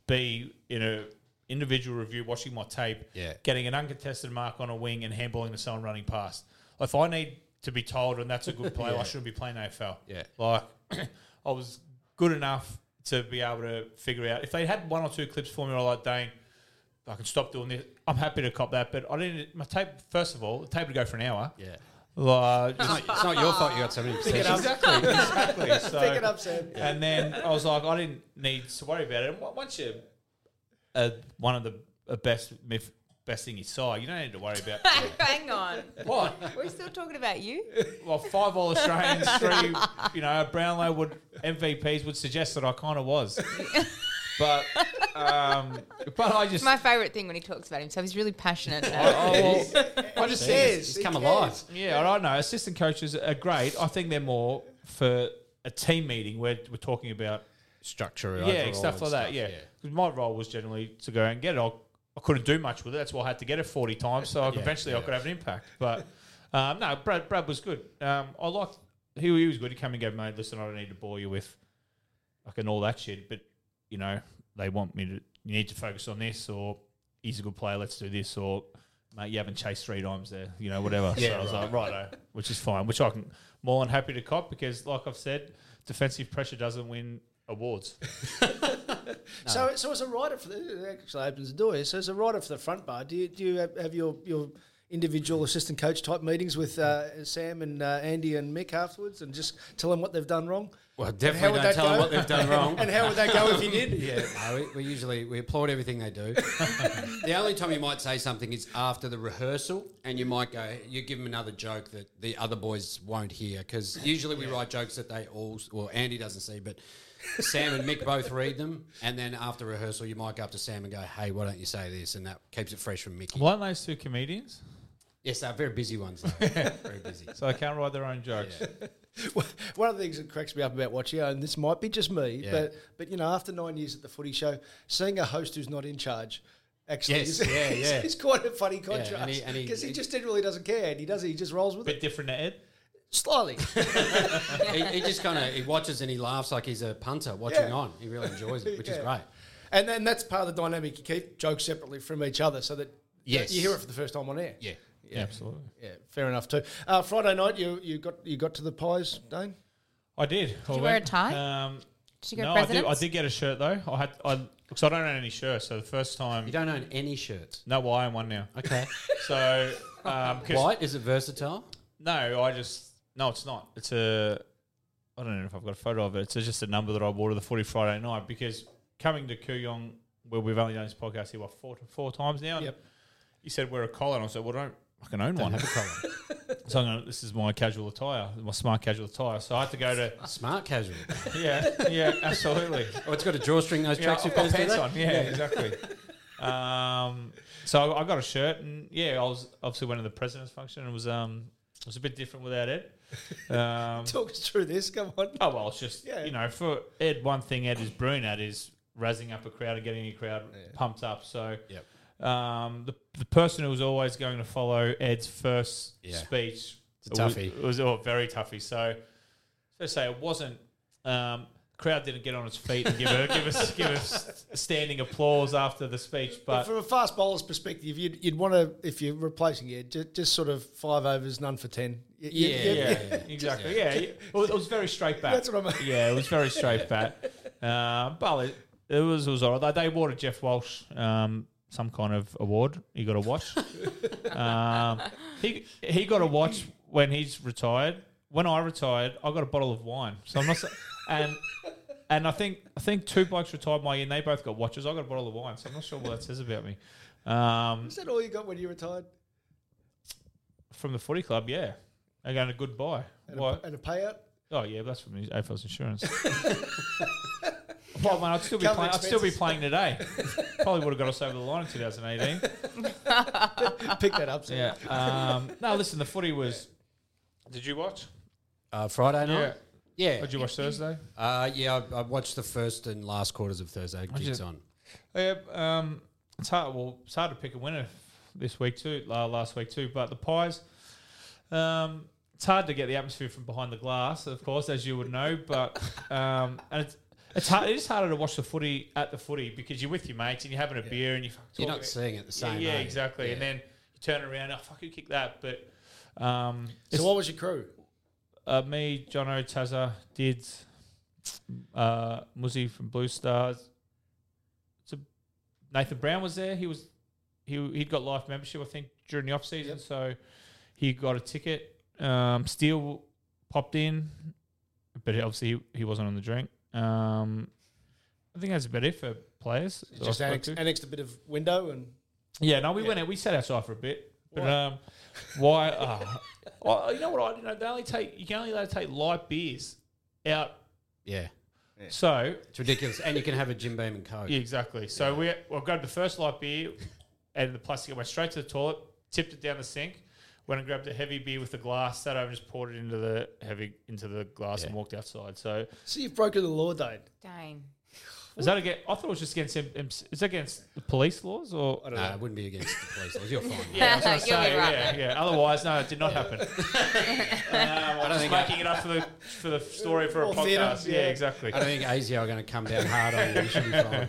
be in a individual review watching my tape, Yeah. getting an uncontested mark on a wing and handballing to someone running past. If I need to be told and that's a good play, I shouldn't be playing AFL. Yeah. Like, I was good enough to be able to figure out if they had one or two clips for me, I like Dane. I can stop doing this. I'm happy to cop that, but I didn't. My tape, first of all, the tape would go for an hour. Yeah. Like, just- It's not your fault you got so many it up. exactly, exactly. So, Pick it up, Sam. And then I was like, I didn't need to worry about it. And once you're uh, one of the uh, best, myth- best thing you saw, you don't need to worry about Hang on. what. We're still talking about you. Well, five All Australians, three, you know, Brownlow would MVPs would suggest that I kind of was, but um, but I just My favourite thing when he talks about himself, he's really passionate. oh, well, I just says He's come alive. yeah, I don't know. Assistant coaches are great. I think they're more for a team meeting where we're talking about Structure. yeah overall stuff and like that. Yeah, because my role was generally to go and get it. I, I couldn't do much with it. That's why I had to get it forty times. So eventually I could have an impact. But um, no, Brad Brad was good. Um, I liked he, he was good. He came and gave me, listen, I don't need to bore you with like and all that shit. But you know, they want me to. You need to focus on this, or he's a good player. Let's do this, or mate, you haven't chased three times there. You know, whatever. so I was like, righto, which is fine. Which I can more than happy to cop because, like I've said, defensive pressure doesn't win awards. So, so as a writer for the actually opens the door. here. So as a writer for the front bar, do you do you have, your your individual assistant coach type meetings with uh, Sam and uh, Andy and Mick afterwards, and just tell them what they've done wrong? Well, definitely don't tell them go? what they've done wrong. and how would that go if you did? Yeah, no, we, we usually we applaud everything they do. the only time you might say something is after the rehearsal, and you might go, you give them another joke that the other boys won't hear because usually we write jokes that they all, well, Andy doesn't see, but Sam and Mick both read them, and then after rehearsal, you might go up to Sam and go, "Hey, why don't you say this?" And that keeps it fresh from Mickey. Weren't those two comedians? Yes, they're very busy ones. Though. very busy. So they can't write their own jokes. One of the things that cracks me up about watching, and this might be just me, Yeah. but but you know, after nine years at the Footy Show, seeing a host who's not in charge. Actually, Yes, is, yeah, yeah. it's quite a funny and contrast he- and he- because he, he- just generally doesn't care, and he does it. He just rolls with Bit it different to Ed. Slightly. he, he just kind of he watches and he laughs like he's a punter watching Yeah. on. He really enjoys it, which is great. And then that's part of the dynamic. You keep jokes separately from each other so that Yes. you hear it for the first time on air. Yeah. Yeah, absolutely. Yeah, fair enough too. Uh, Friday night, you you got you got to the pies, Dane. I did. Did you wear a tie? Um, Did you go no, I did. I did get a shirt though. I had. I because I don't own any shirts. So the first time, You don't own any shirts. no, well, I own one now. Okay. So um, 'cause- White is it versatile? No, I just no, it's not. It's a I don't know if I've got a photo of it. It's just a number that I bought at the Footy Friday night because coming to Kooyong, where we've only done this podcast here what four four times now. Yep. You said wear a collar, and I said, "Well, don't I can own one." Have a collar. so I'm gonna, this is my casual attire, my smart casual attire. So I had to go to Smart casual. yeah, yeah, absolutely. Oh, it's got a drawstring. Those Yeah, tracksuit pants. pants on. Yeah, exactly. um, so I got a shirt, and yeah, I was obviously went to the president's function, and it was um, it was a bit different without Ed. Um, Talk us through this. Come on. oh well, it's just Yeah. you know, for Ed, one thing Ed is brilliant at is razzing up a crowd and getting a crowd pumped up. So, Yep. um, the the person who was always going to follow Ed's first Yeah. speech, It's was- toughie. It was, oh, very toughy. So, let's say it wasn't. Um, crowd didn't get on its feet and give a, give us give us standing applause after the speech, But but from a fast bowler's perspective, you'd, you'd want to, if you're replacing it, just, just sort of five overs, none for 10. Yeah, yeah, yeah. exactly. Yeah, it was, it was very straight back. That's what I mean. Yeah, it was very straight back. Um, but it, it was it was all right. They awarded Jeff Walsh um, some kind of award. He got a watch. um, he he got a watch when he's retired. When I retired, I got a bottle of wine. So I'm not and. And I think I think two blokes retired my year, and they both got watches. I got a bottle of wine, so I'm not sure what that says about me. Um, Is that all you got when you retired? from the footy club, yeah, again a good buy. And, Why? a, and a payout? Oh yeah, that's from the AFL's insurance. well, man, I'd still be Cover playing. I'd still be expenses. playing today. Probably would have got us over the line in 2018. Pick that up. Sam. Yeah. Um, no, listen, the footy was. Did you watch? Uh, Friday night. Yeah. Did you watch Thursday? Uh, yeah, I, I watched the first and last quarters of Thursday. Gigs you? on. Yeah. Um, it's hard. Well, it's hard to pick a winner this week too. Uh, last week too, but the Pies. Um, it's hard to get the atmosphere from behind the glass, of course, as you would know. But um, and it's it's hard. It is harder to watch the footy at the footy because you're with your mates and you're having a beer and you. You're not seeing it the same. Yeah, way. exactly. And then you turn around, oh fuck, who kicked that? But um, So what was your crew? uh, me, Jono, Tazza, Dids, uh, Muzzy from Blue Stars. So Nathan Brown was there. He was he he'd got life membership, I think, during the off season. So he got a ticket. Um, Steele popped in, but obviously he, he wasn't on the drink. Um, I think that's about it for players. that Just spoke annexed, annexed a bit of window and Yeah, no, we Yeah. went out. We sat outside for a bit. But Why? um, why? Uh, well, you know what? I you know they only take you can only allowed to take light beers out. Yeah. So It's ridiculous. and you can have a Jim Beam and Coke. yeah, exactly. So we we grabbed the first light beer, and the plastic went straight to the toilet, tipped it down the sink. Went and grabbed a heavy beer with the glass, sat over, and just poured it into the heavy into the glass and walked outside. So so you've broken the law, Dane. Dane. is that against? I thought it was just against. M- M- Is that against the police laws or? I don't No, know. it wouldn't be against the police laws. You're fine. Yeah, I was gonna You'll be say, right yeah, yeah. Otherwise, no, it did not happen. um, I was think making it up for the for the story for a Or theatre, podcast. Yeah, yeah. exactly. I don't think ASIO are going to come down hard on you. You should be fine.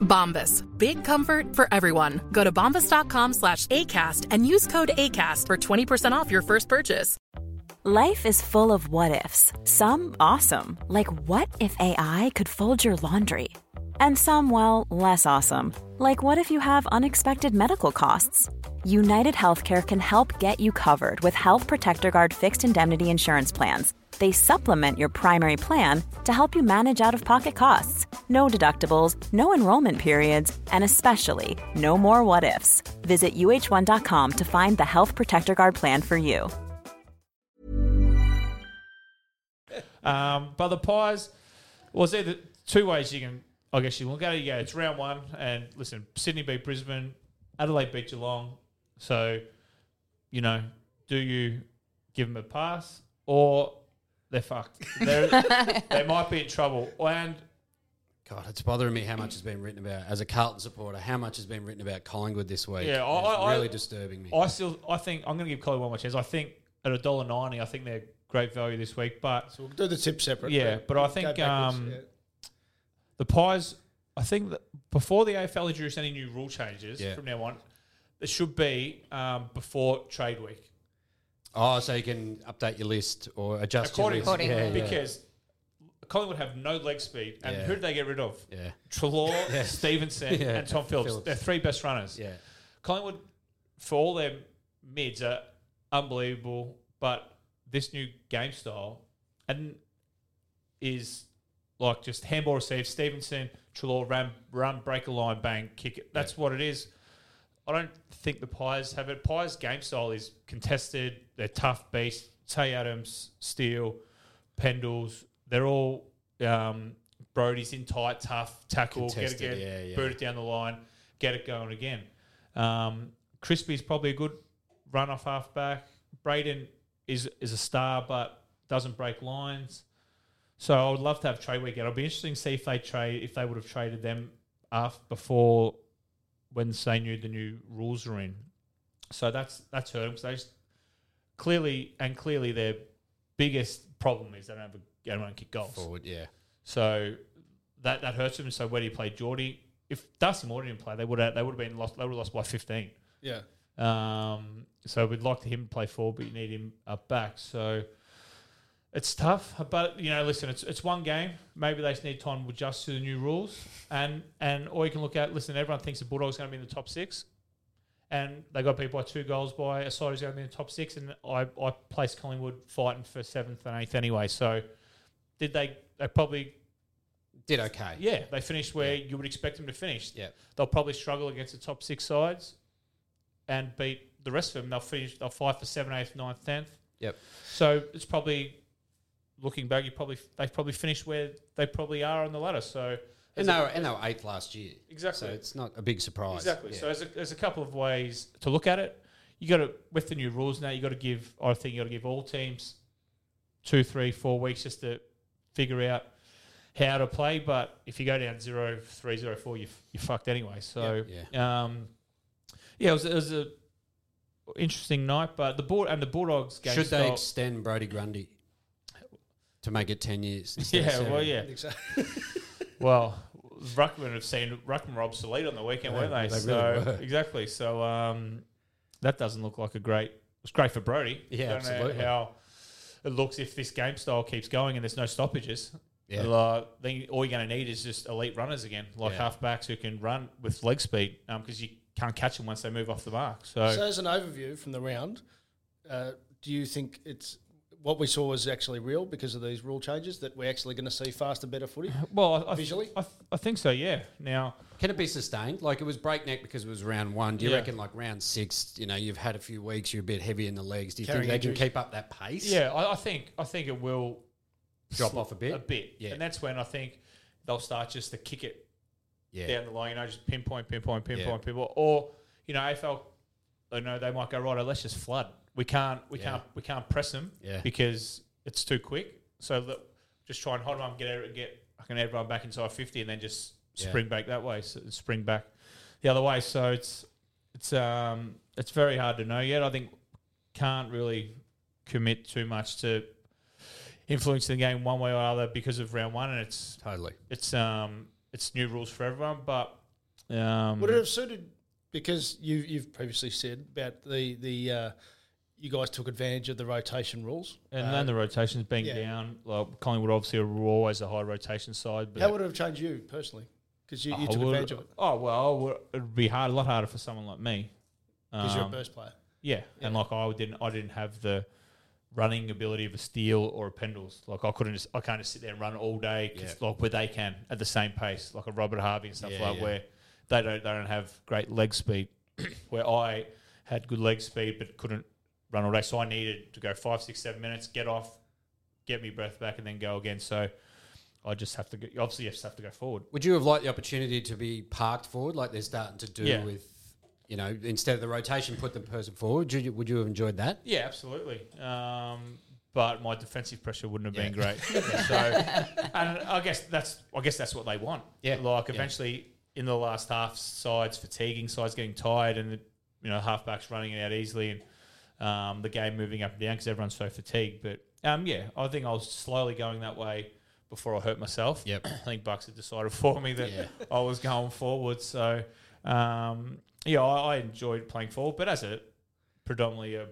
Bombas. Big comfort for everyone. Go to bombas.com slash ACAST and use code ACAST for 20% off your first purchase. Life is full of what ifs. Some awesome, like what if AI could fold your laundry? And some, well, less awesome, like what if you have unexpected medical costs? United Healthcare can help get you covered with Health Protector Guard fixed indemnity insurance plans. They supplement your primary plan to help you manage out of pocket costs. No deductibles, no enrollment periods, and especially no more what ifs. Visit uhc.com to find the Health Protector Guard plan for you. Um, but the Pies, well, it's either two ways you can, I guess you at it. You go, it's round one, and listen, Sydney beat Brisbane, Adelaide beat Geelong. So, you know, do you give them a pass or they're fucked? They're, they might be in trouble. And God, it's bothering me how much has been written about as a Carlton supporter. How much has been written about Collingwood this week? Yeah, I- it's I- I- really disturbing me. I still, I think I'm going to give Collingwood one more chance. I think at a dollar ninety, I think they're great value this week. But So we'll do the tip separate. Yeah, but I think, um, yeah. the Pies, I think that before the AFL introduce any new rule changes Yeah. from now on, there should be um, before trade week. Oh, so you can update your list or adjust your list. Yeah, yeah. because Collingwood have no leg speed, and Yeah. who did they get rid of? Yeah. Treloar, Stephenson, Yeah. and Tom Phillips. Phillips. They're three best runners. Yeah. Collingwood, for all their mids, are unbelievable, but this new game style and is like just handball receive, Stephenson, Treloar, run, run, break a line, bang, kick it. That's what it is. I don't think the Pies have it. Pies' game style is contested. They're tough beasts. Tay Adams, Steele, Pendles. They're all um, Brodie's in tight, tough tackle, Contested, get it, get, yeah, yeah. boot it down the line, get it going again. Um, Crispy's probably a good run off halfback. Brayden is is a star, but doesn't break lines. So I would love to have trade weekend. It'll be interesting to see if they trade if they would have traded them after before when they knew the new rules were in. So that's that's hurt them because they just clearly and clearly their biggest problem is they don't have a they don't kick goals. Forward, yeah. So that that hurts them. So where do you play Geordie? If Darcy Moore didn't play, they would have they would have been lost. They would have lost by fifteen. yeah. Um, so we'd like to him to play forward, but you need him up back. So it's tough. But you know, listen, it's it's one game. Maybe they just need time to adjust to the new rules. And and or you can look at listen. Everyone thinks the Bulldogs going to be in the top six, and they got beat by two goals by a side who's going to be in the top six. And I I placed Collingwood fighting for seventh and eighth anyway. So did they? They probably Did okay. yeah, they finished where you would expect them to finish. Yeah. They'll probably struggle against the top six sides and beat the rest of them. They'll finish. They'll fight for seventh, eighth, ninth, tenth. Yep. So it's probably looking back. You probably they've probably finished where they probably are on the ladder. So And they, were, and they were eighth last year. Exactly. So it's not a big surprise. Exactly. Yeah. So there's a, there's a couple of ways to look at it. You got to with the new rules now. You got to give. I think you got to give all teams two, three, four weeks just to figure out how to play. But if you go down zero, three, zero, four, you you fucked anyway. So Yeah, um, yeah, it was, it was a interesting night. But the board and the Bulldogs game Should they style- extend Brodie Grundy to make it 10 years? instead of yeah, seven? well, yeah. I think so. Well, Ruckman have seen Ruckman were obsolete on the weekend, They- weren't they? they so really were. exactly. So um, that doesn't look like a great. It's great for Brodie. Yeah, Don't know absolutely. how it looks if this game style keeps going and there's no stoppages. Yeah. Uh, then all you're going to need is just elite runners again, like Yeah. halfbacks who can run with leg speed, because you can't catch them once they move off the mark. So, So, as an overview from the round, uh, do you think it's what we saw was actually real because of these rule changes? That we're actually going to see faster, better footy? well, I, I, Visually? I, I think so. Yeah. Now, Can it be sustained? Like it was breakneck because it was round one. Do you Yeah. reckon like round six, you know, you've had a few weeks, you're a bit heavy in the legs. Do you Carrying think they injuries. can keep up that pace? yeah, I, I think I think it will Drop off a bit? a bit, Yeah. and that's when I think they'll start just to kick it Yeah. down the line, you know, just pinpoint, pinpoint, pinpoint, Yeah. pinpoint, or you know, AFL, you know, they might go right. Let's just flood. We can't, we Yeah. can't, we can't press them Yeah. because it's too quick. So look, just try and hold them up, get every- get I can everyone back inside fifty, and then just Yeah. spring back that way. So spring back the other way. So it's it's um it's very hard to know yet. I think can't really commit too much to influencing the game one way or other because of round one, and it's Totally. it's um it's new rules for everyone, but um, Would it have suited because you you've previously said about the the uh, you guys took advantage of the rotation rules and Uh, then the rotations being yeah. down. Like Collingwood obviously were always a high rotation side, but how would it have changed you personally? Because you, you took would- advantage of it Oh well, it'd be hard, a lot harder for someone like me. because you're a Um, burst player. Yeah, Yeah. and like I didn't, I didn't have the running ability of a Steele or a Pendles. Like I couldn't just, I can't just sit there and run all day. 'cause, like where they can at the same pace, like a Robert Harvey and stuff Yeah, like yeah. where they don't, they don't have great leg speed. where I had good leg speed but couldn't run all day, so I needed to go five, six, seven minutes, get off, get me breath back, and then go again. So I just have to go. Obviously, just have to go forward. Would you have liked the opportunity to be parked forward like they're starting to do Yeah. with, you know, instead of the rotation, put the person forward? Would you, would you have enjoyed that? Yeah, absolutely. Um, but my defensive pressure wouldn't have been great. so, and I guess that's I guess that's what they want. Yeah. like Yeah. eventually in the last half, sides fatiguing, sides getting tired, and you know halfbacks running it out easily, and um, the game moving up and down because everyone's so fatigued. But um, yeah, I think I was slowly going that way before I hurt myself. Yep. I think Bucks had decided for me that Yeah. I was going forward. So um, yeah, I, I enjoyed playing forward, but as a predominantly a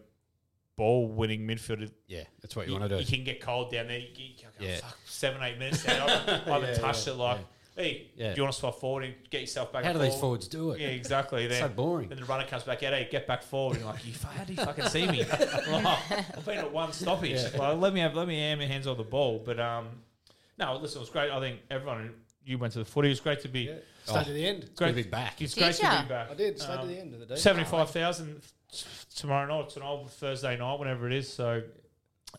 ball winning midfielder. Yeah, that's what you, want to do. You can get cold down there. You, you go, Yeah. fuck, seven, eight minutes down. I haven't, Yeah, touched yeah, it. Like. Hey, Yeah. do you want to swap forward and get yourself back? How and do these forwards do it? Yeah, exactly. It's then, so boring. Then the runner comes back out. Hey, get back forward. And you're like, you, how do you fucking see me? Like, I've been at one stoppage. Like, let me have, let me have my hands on the ball. But um, no, listen, it was great. I think everyone. You went to the footy. It was great to be. Yeah. Stay to the end. Great to be back. It's Did great to be back. I did. Stay to Um, the end of the day. Seventy-five thousand tomorrow night. It's an old Thursday night, whenever it is. So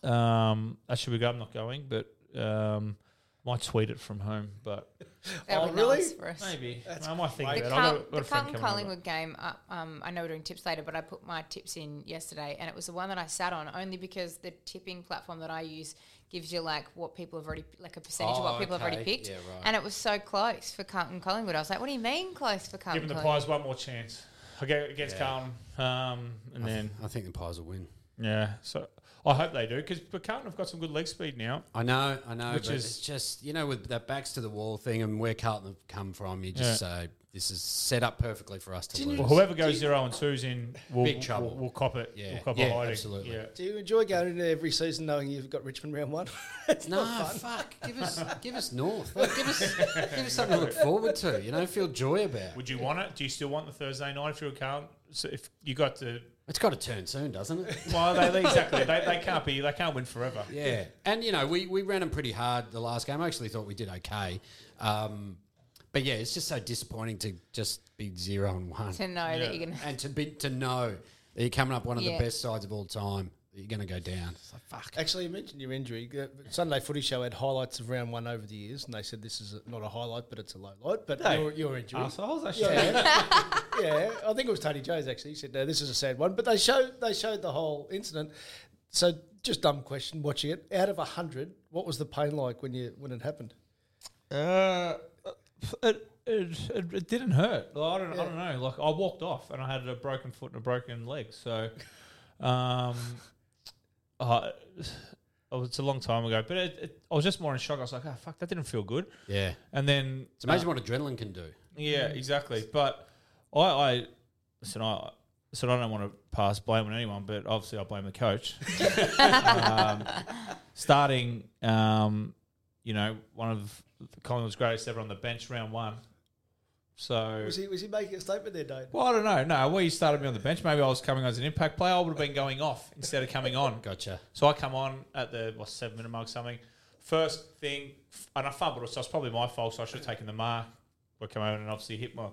um, that should be good. I'm not going, but um, might tweet it from home. But Oh, would really? nice for us. maybe I might think The, about it. I've Carl- got, got the Carlton coming over. Collingwood game, uh, um, I know we're doing tips later, but I put my tips in yesterday, and it was the one that I sat on only because the tipping platform that I use gives you like what people have already, like a percentage of Oh, what people have already picked. Yeah, right. And it was so close for Carlton Collingwood. I was like, what do you mean close for Carlton Giving the Collingwood? Pies one more chance. I go against Yeah. Carlton, um, and then I think the Pies will win. yeah. So I hope they do because Carlton have got some good leg speed now. I know, I know, Which but is- it's just you know with that backs to the wall thing and where Carlton have come from, you just say this is set up perfectly for us to lose. Well, whoever goes zero and two's in, will Big trouble. We'll, we'll cop it. Yeah. We'll cop Yeah, a hiding. absolutely. Yeah. Do you enjoy going into every season knowing you've got Richmond round one? it's No, not fun. fuck. Give us, give us North. Like, give us, give us something to look forward to. You know, feel joy about. Would you want it? Do you still want the Thursday night if you're a Carlton? So if you got to, It's got to turn soon, doesn't it? well, they, they exactly. They, they can't be. They can't win forever. Yeah, and you know we, we ran them pretty hard the last game. I actually thought we did okay, um, but yeah, it's just so disappointing to just be zero and one, To know that you're going to. and to be to know that you're coming up one of Yeah. the best sides of all time. That you're going to go down. It's like fuck. Actually, you mentioned your injury. Sunday Footy Show had highlights of round one over the years, and they said this is a, not a highlight, but it's a low light. But Hey, your, your injury. Assholes, actually. Yeah, yeah. I think it was Tony Jones actually. He said, "No, this is a sad one." But they showed they showed the whole incident. So, just dumb question. Watching it, out of hundred, what was the pain like when you when it happened? Uh, it, it, it, it didn't hurt. Like, I don't I don't know. Like I walked off and I had a broken foot and a broken leg. So, um, uh, oh, it's a long time ago. But it, it, I was just more in shock. I was like, oh fuck, that didn't feel good. Yeah, And then it's amazing what adrenaline can do. Yeah, exactly. But I, I listen. I so I don't want to pass blame on anyone, but obviously I blame the coach. um, starting, um, you know, one of Collingwood's greatest ever on the bench, round one. So Was he was he making a statement there, Dave? well, I don't know. No, well, you started me on the bench. Maybe I was coming on as an impact player. I would have been going off instead of coming on. Gotcha. So I come on at the what, seven minute mark, something. First thing, and I fumbled, so it's probably my fault. So I should have taken the mark. I come over and obviously hit my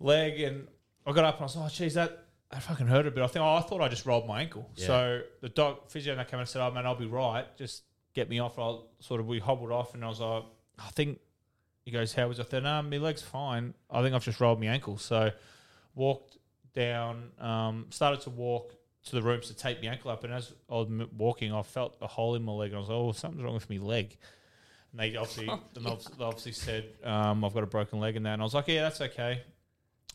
leg, and I got up and I was like, "Oh, geez, that that fucking hurt a bit." I think, oh, I thought I just rolled my ankle. Yeah. So the doc physio that came and said, "Oh man, I'll be right. Just get me off." I'll sort of we hobbled off, and I was like, "I think." He goes, "How was it?" I said, "No, my leg's fine. I think I've just rolled my ankle." So walked down, um, started to walk to the rooms to tape my ankle up, and as I was walking, I felt a hole in my leg, and I was like, "Oh, something's wrong with my leg." And they obviously, then they obviously- they obviously said, um, "I've got a broken leg," and that, and I was like, "Yeah, that's okay."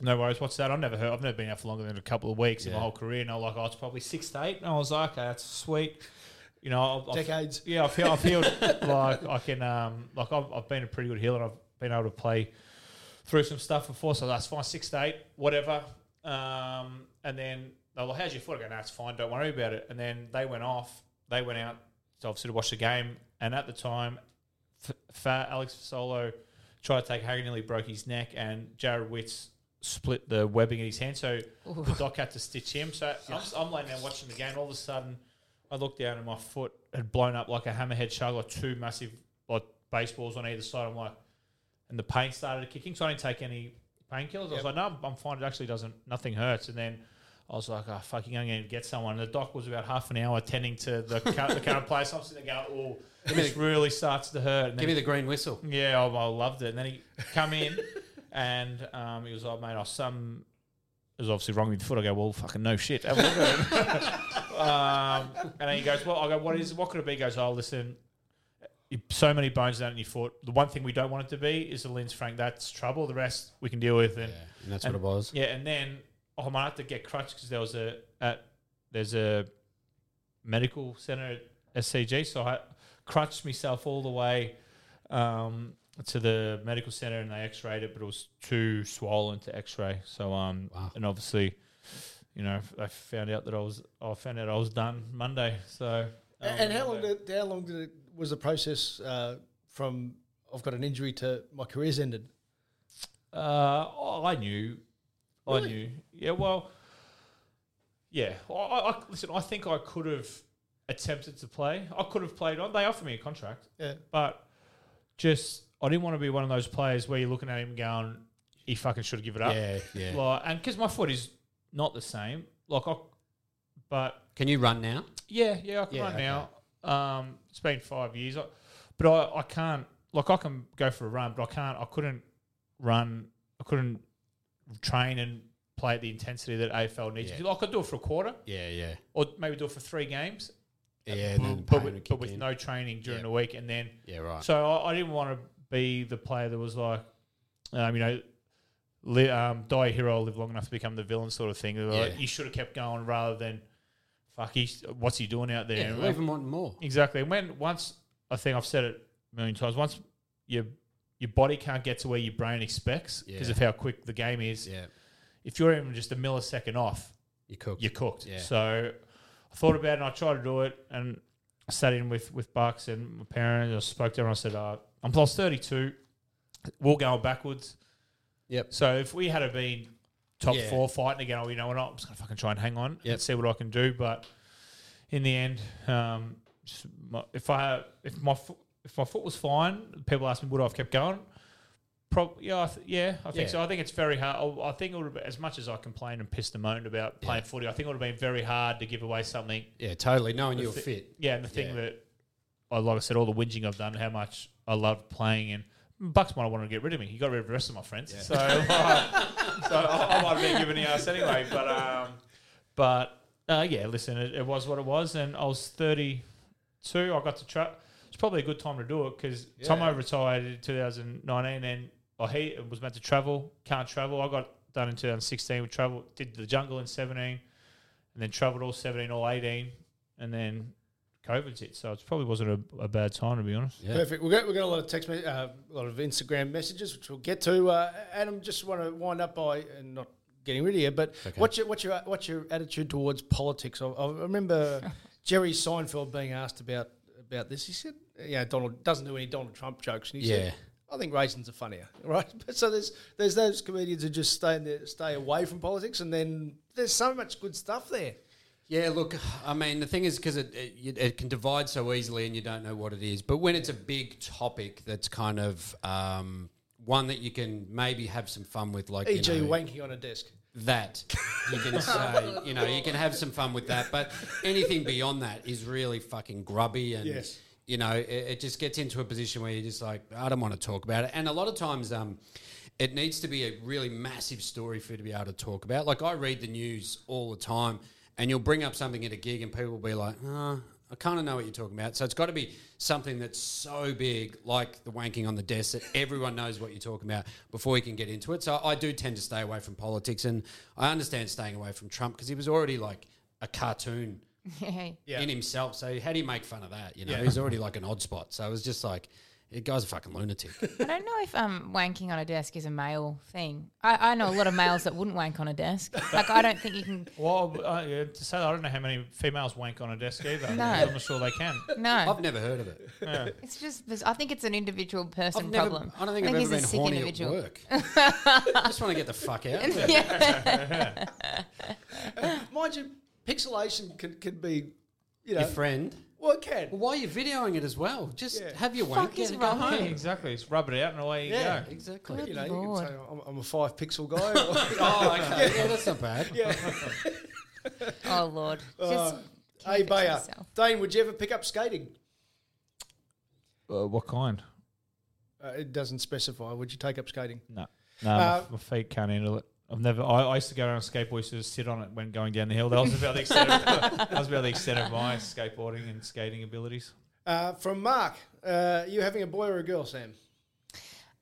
No worries. What's that? I've never heard. I've never been out for longer than a couple of weeks in my whole career. And I was like, oh, it's probably six to eight. And I was like, okay, that's sweet. You know, I've, I've- Decades. yeah, I feel I feel like I can um like I've, I've been a pretty good healer. I've been able to play through some stuff before, so that's fine. Six to eight, whatever. Um, and then they're like, "How's your foot?" I go, "No, it's fine. Don't worry about it." And then they went off. They went out to obviously to watch the game. And at the time, F- Fat Alex Solo tried to take Harry nearly broke his neck, and Jarrod Witts split the webbing in his hand. So the doc had to stitch him. So I'm, I'm laying there watching the game. All of a sudden, I looked down and my foot had blown up like a hammerhead shark, like two massive like baseballs on either side. I'm like, and the pain started kicking. So I didn't take any painkillers. I was like, no, I'm fine. It actually doesn't. Nothing hurts. And then I was like, oh fucking, I'm going to get someone. And the doc was about half an hour attending to the current, the current place. I'm sitting there going, oh, this really starts to hurt. And Give me the green whistle. yeah, I, I loved it. And then he come in and um, he was like, mate, I some is obviously wrong with your foot. I go, well, fucking no shit. Have a look at it. um, and then he goes, well, I go, what is? What could it be? He goes, oh, listen, you- so many bones down in your foot. The one thing we don't want it to be is the Lisfranc. That's trouble. The rest we can deal with. And, and that's what it was. Yeah, and then oh, I might have to get crutch because there was a at there's a medical center at SCG, so I crutched myself all the way um, to the medical center, and they X-rayed it, but it was too swollen to X-ray. So um, and obviously, you know, I found out that I was I found out I was done Monday. So um, and how long did how long did it was the process uh, from I've got an injury to my career's ended? Uh, oh, I knew. I knew. Yeah, well, yeah. I, I, I- listen, I think I could have attempted to play. I could have played on. They offered me a contract. Yeah. But just, I didn't want to be one of those players where you're looking at him going, he fucking should have given it up. Yeah, yeah. Like, and because my foot is not the same. Like, I, but Can you run now? yeah, yeah, I can Yeah, run okay. now. Um, it's been five years, I, but I, I can't. Like I can go for a run, but I can't. I couldn't run. I couldn't train and play at the intensity that AFL needs. Yeah. do. I could do it for a quarter, Yeah, yeah. or maybe do it for three games. Yeah, and then but, pain with, but kick with in. no training during Yeah. the week, and then Yeah, right. So I, I didn't want to be the player that was like, um, you know, li- um, die a hero, live long enough to become the villain sort of thing. Were Like, you should have kept going rather than, fuck, what's he doing out there? Yeah, leave him wanting more. Exactly. And when once I think I've said it a million times, once your your body can't get to where your brain expects because Yeah. of how quick the game is. Yeah. If you're even just a millisecond off, You cooked. you're cooked. Yeah. So I thought about it and I tried to do it and I sat in with with Bucks and my parents. I spoke to everyone. I said, uh, "I'm plus 32. We're going backwards." Yep. So if we had have been top Yeah. four fighting again, oh, you know what? I'm just gonna fucking try and hang on Yep. and see what I can do. But in the end, um, just my, if I if my foot if my foot was fine, people ask me would I have kept going. Prob- yeah, I th- yeah, I think Yeah. so. I think it's very hard. I, I think it would have been, as much as I complained and pissed and moaned about playing footy, I think it would have been very hard to give away something. Yeah, totally. Knowing you were thi- fit. Yeah, and the thing Yeah. that, I like I said, all the whinging I've done, how much I love playing, and Bucks might have wanted to get rid of me. He got rid of the rest of my friends, so uh, so I, I might have been giving the ass anyway. But um, but uh, yeah, listen, it, it was what it was, and I was thirty two. I got to try. It's probably a good time to do it because Tomo retired in 2019, and oh, he was meant to travel, can't travel. I got done in 2016. We travel, did the jungle in 17, and then travelled all 17, all 18, and then COVID's hit. So it probably wasn't a, a bad time to be honest. Yeah. Perfect. We've got, we've got a lot of text, me- uh, a lot of Instagram messages, which we'll get to. Uh, Adam, just want to wind up by and not getting rid of you, but what's your what's your what's your attitude towards politics? I, I remember Jerry Seinfeld being asked about about this. He said, "Yeah, Donald doesn't do any Donald Trump jokes," and he Yeah. said. I think raisins are funnier, right? But so there's there's those comedians who just stay in there, stay away from politics, and then there's so much good stuff there. Yeah, look, I mean, the thing is because it, it it can divide so easily and you don't know what it is. But when it's a big topic that's kind of um, one that you can maybe have some fun with, like E.g., you know, wanking on a desk. that you can say, you know, you can have some fun with that. But anything beyond that is really fucking grubby and. Yes. You know, it, it just gets into a position where you're just like, I don't want to talk about it. And a lot of times, um, it needs to be a really massive story for you to be able to talk about. Like I read the news all the time, and you'll bring up something at a gig, and people will be like, oh, I kind of know what you're talking about. So it's got to be something that's so big, like the wanking on the desk, that everyone knows what you're talking about before you can get into it. So I do tend to stay away from politics, and I understand staying away from Trump because he was already like a cartoon Yeah. in himself. So how do you make fun of that? You know, he's already like an odd spot. So it was just like, the guy's a fucking lunatic. I don't know if um, wanking on a desk is a male thing. I, I know a lot of males that wouldn't wank on a desk. Like, I don't think you can. Well, uh, yeah, to say that, I don't know how many females wank on a desk either. No. I'm not sure they can. No, I've never heard of it. it's just. I think it's an individual person I've never, problem. I don't think I have he's ever a been sick horny individual. at work. I just want to get the fuck out. of there. Mind you, pixelation can, can be, you know, Your friend. Well, it can. Well, why are you videoing it as well? Just Yeah. have your Fuck wank is and go wrong. home. Yeah, exactly. Just rub it out and away you Yeah, go. exactly. you know, you Lord. can say I'm, I'm a five pixel guy. or- Oh, okay. Yeah, that's not bad. yeah. Oh Lord. Just keep Hey, it to Bayer. yourself. Dane, would you ever pick up skating? Uh, what kind? Uh, it doesn't specify. Would you take up skating? No, no, Uh, my, my feet can't handle it. I've never. I, I used to go around skateboard, to just sit on it when going down the hill. That was about the extent. Of, that was about the extent of my skateboarding and skating abilities. Uh, from Mark, uh, you having a boy or a girl, Sam?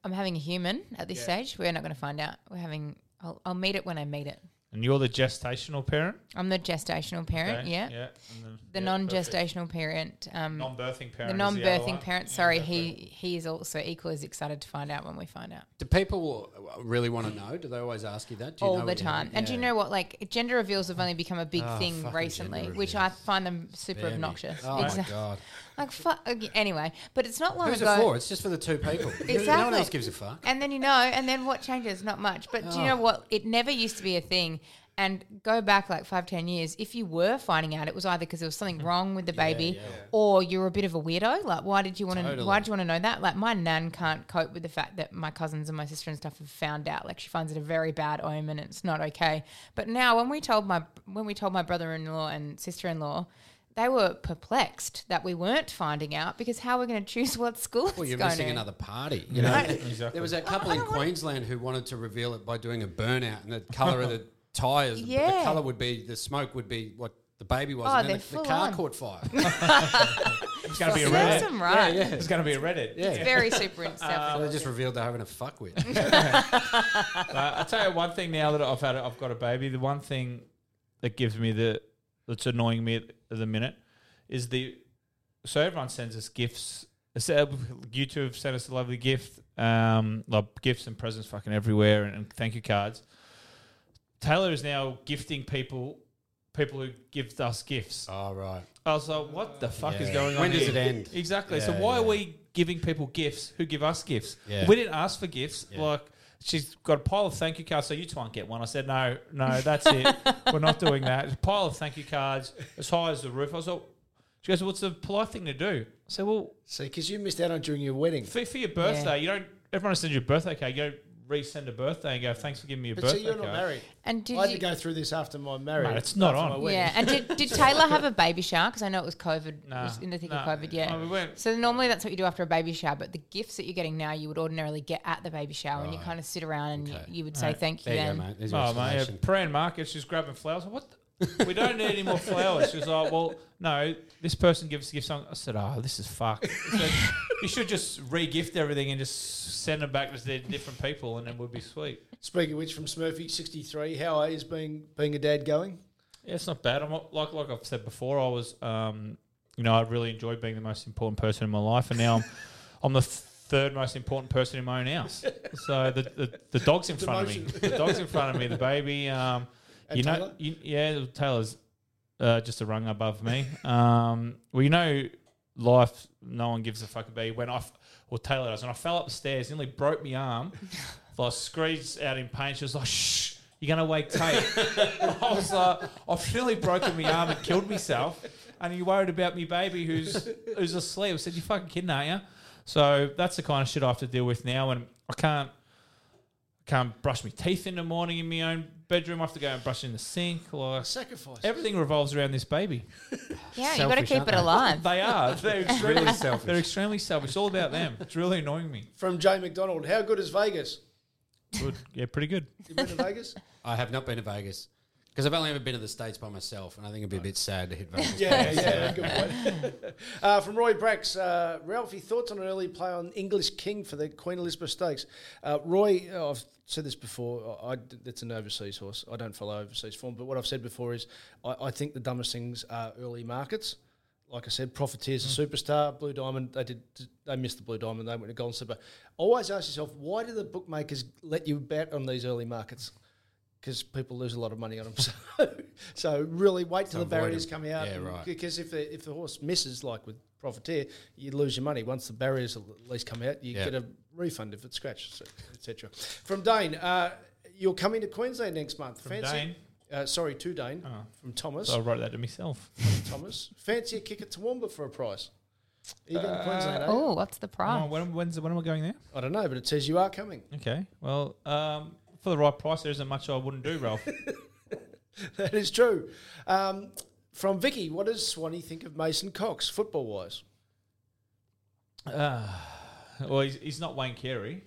I'm having a human at this Yeah. stage. We're not going to find out. We're having. I'll, I'll meet it when I meet it. And you're the gestational parent. I'm the gestational parent. Okay, Yeah. Yeah. and then- The yeah, non-gestational parent. Um, Non-birthing parent. the is the other non-birthing one. parent. Sorry, okay. he he is also equally as excited to find out when we find out. Do people really want to know? Do they always ask you that? Do you all know the time. having? And do you know what? Like gender reveals have only become a big Oh, thing recently, which I find them super Damn me. obnoxious. Oh my god! Like fuck. Anyway, but it's not long Who's ago. it for? It's just for the two people. exactly. No one else gives a fuck. And then you know, and then what changes? Not much. But do you know Oh. what? It never used to be a thing. And go back like five, ten years, if you were finding out, it was either because there was something mm. wrong with the baby, or you're a bit of a weirdo. Like, why did you want to? Totally. Why did you want to know that? Like, my nan can't cope with the fact that my cousins and my sister and stuff have found out. Like, she finds it a very bad omen, and it's not okay. But now, when we told my when we told my brother-in-law and sister-in-law. They were perplexed that we weren't finding out because how are we going to choose what school Well, it's you're going missing to? another party. You know, Exactly. there was that couple in Queensland who wanted to reveal it by doing a burnout, and the color of the tires, Yeah. the color would be the smoke would be what the baby was, Oh, and then they're the, the car on. caught fire. It's going to be a Serves Reddit. right. yeah, It's going to be a Reddit. yeah. It's very super self So they just revealed they're having a fuck with. Uh, I'll tell you one thing now that I've had, I've got a baby. The one thing that gives me the that's annoying me at the minute is the so everyone sends us gifts. You two have sent us a lovely gift, um, like gifts and presents fucking everywhere, and, and thank you cards. Taylor is now gifting people, people who give us gifts. oh right. I was like, what the fuck is going on? When does here? it end? Exactly. so Yeah, why are we giving people gifts who give us gifts? Yeah. We didn't ask for gifts. Yeah. Like she's got a pile of thank you cards, so you two won't get one. I said, no, no, that's it. We're not doing that. There's a pile of thank you cards as high as the roof. I was like, she goes, what's the polite thing to do? I said, well, See, because you missed out on during your wedding. for, for your birthday, you don't. Everyone sends you a birthday card. You don't resend a birthday and go, thanks for giving me a But birthday see, you're not card. married. And did I had you, to go through this after my marriage. Mate, it's not on. my wedding. yeah, and did, did Taylor have a baby shower? Because I know it was COVID, Nah, was in the thick nah. of COVID, yeah. Oh, we went- so normally that's what you do after a baby shower, but the gifts that you're getting now, you would ordinarily get at the baby shower, and you kind of sit around and Okay. you, you would say Right. thank you There you then. go, mate. There's your Oh, mate, yeah, explanation. Prahran Market, she's grabbing flowers. What? The? We don't need any more flowers. She was like, well, no, this person gives us gifts. I said, oh, this is fucked. I said, you should just re-gift everything and just send them back to their different people and then we'll be sweet. Speaking of which, from Smurfy sixty three, how is being being a dad going? Yeah, it's not bad. I'm not- like like I've said before. I was, um, you know, I really enjoyed being the most important person in my life, and now I'm, I'm the third most important person in my own house. So the the, the dog's in front of me. The dog's in front of me. The baby. Um, You know, you, yeah, Taylor's uh, just a rung above me. Um, well, you know, life. No one gives a fuck about you. When I, f- well, Taylor does. And I fell upstairs, nearly broke my arm. I screeched out in pain. She was like, "Shh, you're gonna wake Tate." I was like, "I've nearly broken my arm and killed myself." And you worried about me baby who's who's asleep. I said, "You fucking kidding, aren't you?" So that's the kind of shit I have to deal with now, and I can't can't brush my teeth in the morning in my own bedroom. I have to go and brush in the sink. Like Sacrifice. everything revolves around this baby. Yeah, you've got to keep it they? alive. They are. They're extremely Really selfish. They're extremely selfish. It's all about them. It's really annoying me. From Jay McDonald, how good is Vegas? Good. Yeah, pretty good. You been to Vegas? I have not been to Vegas because I've only ever been to the states by myself, and I think it'd be a bit sad to hit Vegas. Yeah, yeah, good point. uh, from Roy Brax, uh, Ralphie, thoughts on an early play on English King for the Queen Elizabeth Stakes? Uh, Roy, uh, I've said this before. I, I, it's an overseas horse. I don't follow overseas form, but what I've said before is I, I think the dumbest things are early markets. Like I said, Profiteer's a superstar. Blue Diamond, they did. They missed the Blue Diamond. They went to Golden Slipper. Always ask yourself, why do the bookmakers let you bet on these early markets? Because people lose a lot of money on them. So, so really wait till the barriers barriers 'em. come out. Yeah, right. Because if the, if the horse misses, like with Profiteer, you lose your money. Once the barriers at least come out, you Yeah. get a refund if it's scratched, etc. From Dane, uh, you're coming to Queensland next month. From Dane? Uh, sorry, to Dane. Oh. From Thomas. So I wrote that to myself. Thomas. Fancy a kick at Toowoomba for a price. Are you going to Queensland? eh? Oh, what's the Oh, price? when, when's, when am I going there? I don't know, but it says you are coming. Okay. Well, um, for the right price, there isn't much I wouldn't do, Ralph. that is true. Um, from Vicky, what does Swanee think of Mason Cox, football wise? uh, well, he's, he's not Wayne Carey.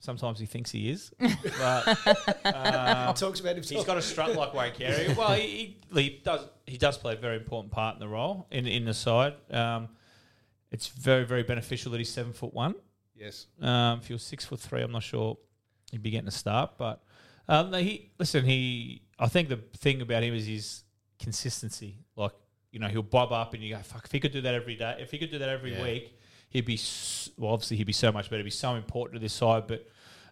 Sometimes he thinks he is, but um, Talks about he's himself. got a strut like Wayne Carey. Well, he, he, he does he does play a very important part in the role in in the side. Um, it's very very beneficial that he's seven foot one. Yes. Um, if you're six foot three, I'm not sure he'd be getting a start. But um, he listen. He I think the thing about him is his consistency. Like you know, he'll bob up and you go, "Fuck!" If he could do that every day, if he could do that every Yeah. week, he'd be well. Obviously, he'd be so much better. He'd be so important to this side. But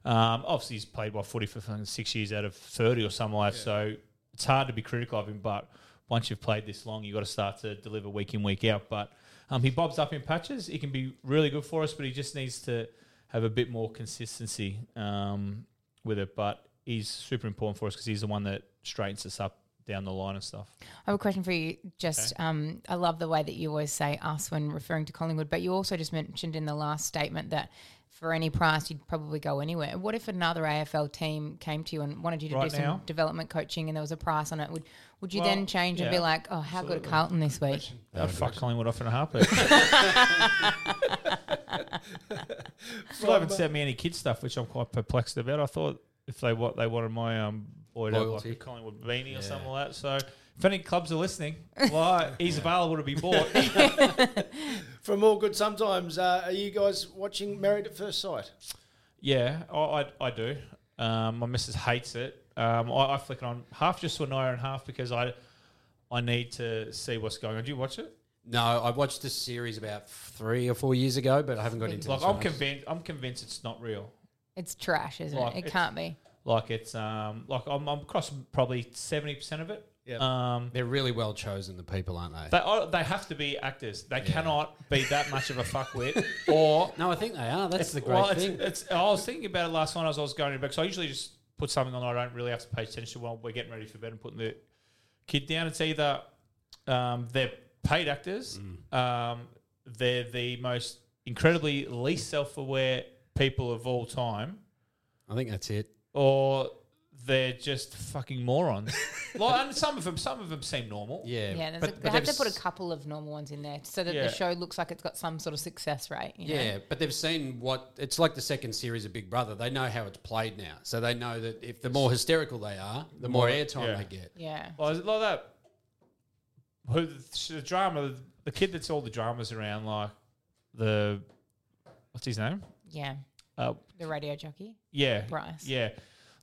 um, obviously, he's played by footy for six years out of thirty or something like that. So it's hard to be critical of him. But once you've played this long, you've got to start to deliver week in, week out. But um, he bobs up in patches. He can be really good for us, but he just needs to have a bit more consistency um, with it. But he's super important for us because he's the one that straightens us up down the line and stuff. I have a question for you. Just, um, I love the way that you always say us when referring to Collingwood, but you also just mentioned in the last statement that for any price you'd probably go anywhere. What if another AFL team came to you and wanted you to Right do some development coaching and there was a price on it? Would would you Well, then change and be like, oh, how good absolutely. at Carlton this week? I'd fuck Collingwood off in a heartbeat. Still haven't sent me any kid stuff, which I'm quite perplexed about. I thought if they what they wanted my um boy to have like Loyalty. a Collingwood beanie Yeah. or something like that. So if any clubs are listening, well, he's available to be bought. From all good sometimes. Uh, are you guys watching Married at First Sight? yeah, I, I, I do. Um, my missus hates it. Um, I, I flick it on half just to an her and half because I I need to see what's going on. Do you watch it? No, I watched this series about three or four years ago, but I haven't got into Like this I'm one. convinced. I'm convinced it's not real. It's trash, isn't Like, it? It it's- can't be. Like it's um like I'm, I'm across probably seventy percent of it. Yep. Um, They're really well chosen, the people, aren't they? they are, they have to be actors. They cannot be that much of a fuckwit. Or no, I think they are. That's the great well, thing. It's, it's, I was thinking about it last night as I was going to bed. So I usually just put something on. I don't really have to pay attention while we're getting ready for bed and putting the kid down. It's either um, they're paid actors, Mm. um, they're the most incredibly least self-aware people of all time, I think that's it. or they're just fucking morons. like, and some of them, some of them seem normal. Yeah, Yeah, there's but, a, but they have to put s- a couple of normal ones in there so that Yeah. the show looks like it's got some sort of success rate. You know? Yeah, but they've seen what it's like the second series of Big Brother. They know how it's played now, so they know that if the more hysterical they are, the more more- airtime yeah. they get. Yeah. Well, is it like that? Who the, drama? The kid that's all the dramas around, like the what's his name? Yeah. Uh, The radio jockey. yeah, Bryce. Yeah,